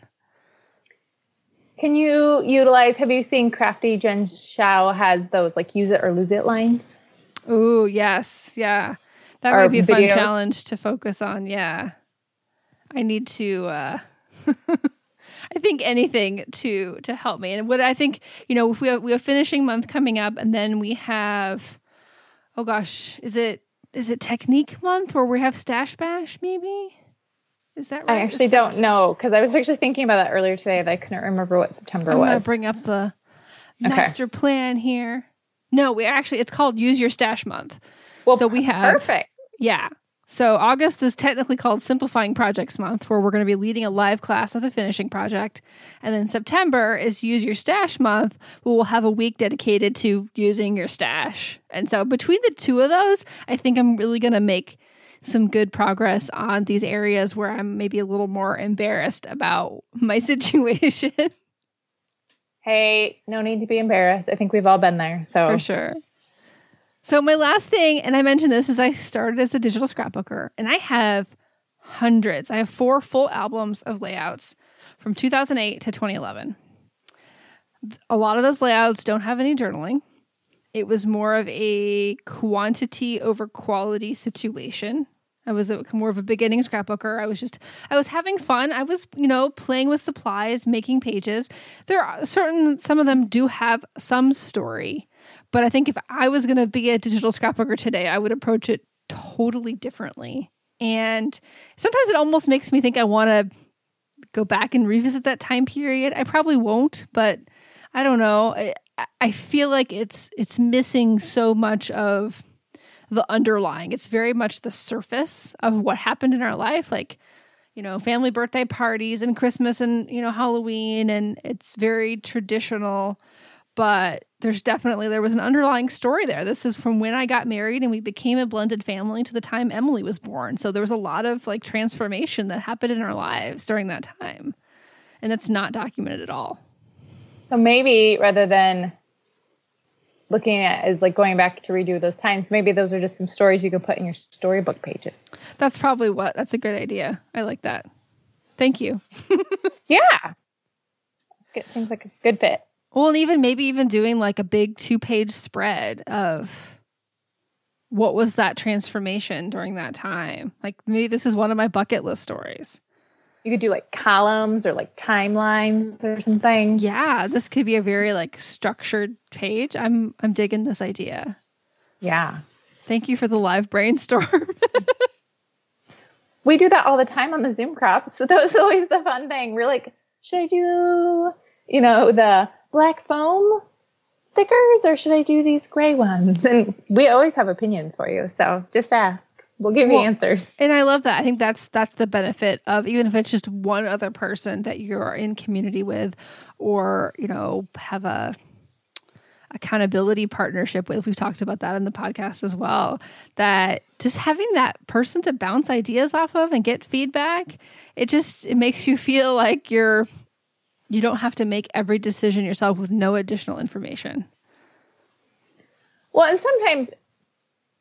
Speaker 2: Can you utilize? Have you seen Crafty Jen Schow has those like use it or lose it lines?
Speaker 1: Oh yes, yeah, that might be a videos. fun challenge to focus on. Yeah, I need to. uh [LAUGHS] I think anything to to help me. And what I think, you know, if we have we have finishing month coming up, and then we have, oh gosh, is it is it technique month where we have stash bash maybe? Is that right?
Speaker 2: I actually don't know because I was actually thinking about that earlier today. That I couldn't remember what September
Speaker 1: I'm
Speaker 2: was.
Speaker 1: I'm gonna bring up the master okay. plan here. No, we actually it's called Use Your Stash Month.
Speaker 2: Well, so we have
Speaker 1: perfect. Yeah. So August is technically called Simplifying Projects Month, where we're going to be leading a live class of the finishing project, and then September is Use Your Stash Month, where we'll have a week dedicated to using your stash. And so between the two of those, I think I'm really going to make some good progress on these areas where I'm maybe a little more embarrassed about [LAUGHS] my situation.
Speaker 2: hey, no need to be embarrassed. I think we've all been there. So
Speaker 1: For sure. So my last thing, and I mentioned this, is I started as a digital scrapbooker, and I have hundreds. I have four full albums of layouts from 2008 to 2011. A lot of those layouts don't have any journaling. It was more of a quantity over quality situation. I was a, more of a beginning scrapbooker. I was just, I was having fun. I was, you know, playing with supplies, making pages. There are certain, some of them do have some story, but I think if I was going to be a digital scrapbooker today, I would approach it totally differently. And sometimes it almost makes me think I want to go back and revisit that time period. I probably won't, but I don't know. I, I feel like it's it's missing so much of the underlying. It's very much the surface of what happened in our life, like you know, family birthday parties and Christmas and you know Halloween, and it's very traditional. But there's definitely there was an underlying story there. This is from when I got married and we became a blended family to the time Emily was born. So there was a lot of like transformation that happened in our lives during that time, and that's not documented at all.
Speaker 2: So maybe rather than looking at is like going back to redo those times. Maybe those are just some stories you can put in your storybook pages.
Speaker 1: That's probably what. That's a good idea. I like that. Thank you. [LAUGHS]
Speaker 2: yeah. It seems like a good fit.
Speaker 1: Well, and even maybe even doing like a big two page spread of what was that transformation during that time. Like maybe this is one of my bucket list stories.
Speaker 2: you could do like columns or like timelines or something.
Speaker 1: Yeah, this could be a very like structured page. I'm I'm digging this idea.
Speaker 2: Yeah.
Speaker 1: Thank you for the live brainstorm. [LAUGHS]
Speaker 2: we do that all the time on the Zoom crops. So [LAUGHS] that was always the fun thing. We're like, should I do, you know, the black foam stickers or should I do these gray ones? And we always have opinions for you. So just ask. We'll give well, you answers.
Speaker 1: And I love that. I think that's that's the benefit of even if it's just one other person that you're in community with or, you know, have a accountability partnership with. We've talked about that in the podcast as well. That just having that person to bounce ideas off of and get feedback, it just it makes you feel like you're you don't have to make every decision yourself with no additional information.
Speaker 2: Well, and sometimes,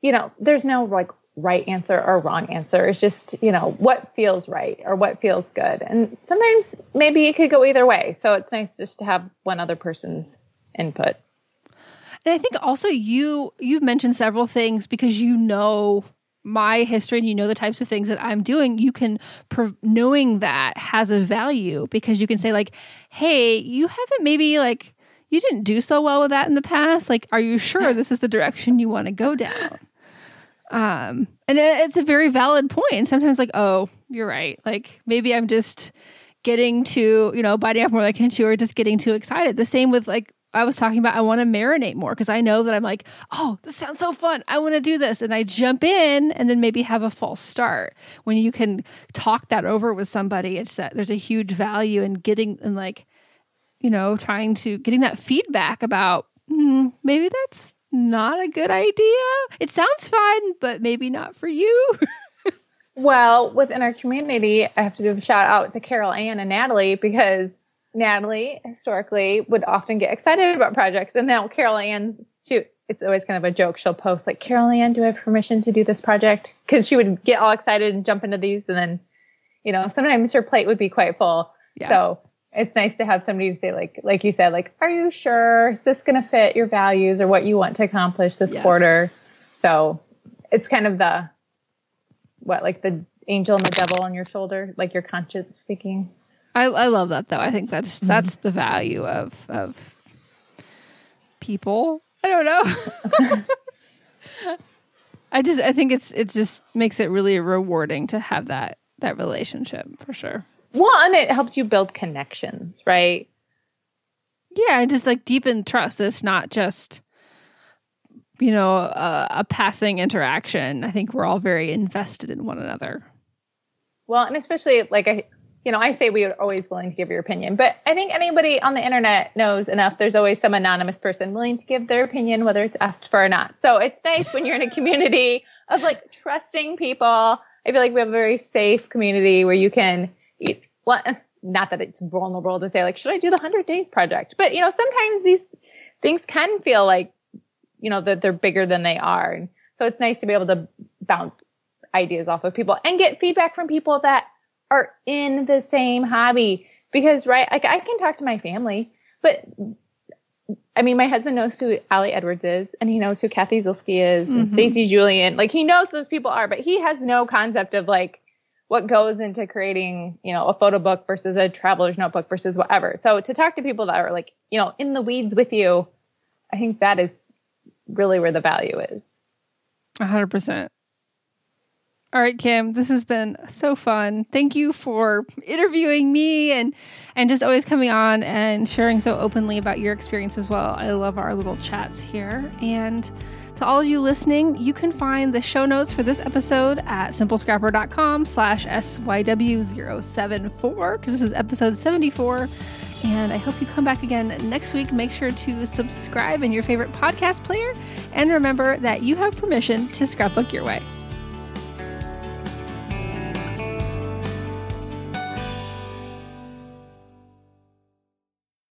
Speaker 2: you know, there's no like right answer or wrong answer. It's just, you know, what feels right or what feels good. And sometimes maybe it could go either way. So it's nice just to have one other person's input.
Speaker 1: And I think also you you've mentioned several things because you know my history and you know the types of things that I'm doing, you can knowing that has a value because you can say like, "Hey, you haven't maybe like you didn't do so well with that in the past. Like, are you sure this is the direction you want to go down?" Um, and it's a very valid point. And sometimes like, "Oh, you're right. Like maybe I'm just getting too, you know, biting off more like I can chew or just getting too excited." The same with like I was talking about I want to marinate more because I know that I'm like, oh, this sounds so fun. I want to do this. And I jump in and then maybe have a false start. When you can talk that over with somebody, it's that there's a huge value in getting and like, you know, trying to getting that feedback about hmm, maybe that's not a good idea. It sounds fun, but maybe not for you. [LAUGHS]
Speaker 2: well, within our community, I have to do a shout out to Carol Ann and Natalie because Natalie historically would often get excited about projects. And now Carol Ann, she, it's always kind of a joke. She'll post like, Carol Ann, do I have permission to do this project? Cause she would get all excited and jump into these. And then, you know, sometimes her plate would be quite full. Yeah. So it's nice to have somebody to say like, like you said, like, are you sure is this going to fit your values or what you want to accomplish this yes. quarter? So it's kind of the, what, like the angel and the devil on your shoulder, like your conscience speaking.
Speaker 1: I, I love that though. I think that's mm-hmm. that's the value of of people. I don't know. [LAUGHS] I just I think it's it just makes it really rewarding to have that that relationship for sure.
Speaker 2: Well, and it helps you build connections, right?
Speaker 1: Yeah, and just like deepen trust. It's not just you know a, a passing interaction. I think we're all very invested in one another.
Speaker 2: Well, and especially like I you know, I say we are always willing to give your opinion, but I think anybody on the internet knows enough. There's always some anonymous person willing to give their opinion, whether it's asked for or not. So it's nice when you're in a [LAUGHS] community of like trusting people. I feel like we have a very safe community where you can, well, eh, not that it's vulnerable to say like, should I do the 100 days project? But, you know, sometimes these things can feel like, you know, that they're bigger than they are. And so it's nice to be able to bounce ideas off of people and get feedback from people that are in the same hobby. Because right like i can talk to my family but i mean my husband knows who ali edwards is and he knows who Cathy Zielske is mm-hmm. and stacy julian like he knows those people are but he has no concept of like what goes into creating you know a photo book versus a traveler's notebook versus whatever. So to talk to people that are like you know in the weeds with you i think that is really where the value is.
Speaker 1: 100% all right, Kim, this has been so fun. Thank you for interviewing me and and just always coming on and sharing so openly about your experience as well. I love our little chats here. And to all of you listening, you can find the show notes for this episode at simplescrapper.com slash SYW074 because this is episode 74. And I hope you come back again next week. Make sure to subscribe in your favorite podcast player. And remember that you have permission to scrapbook your way.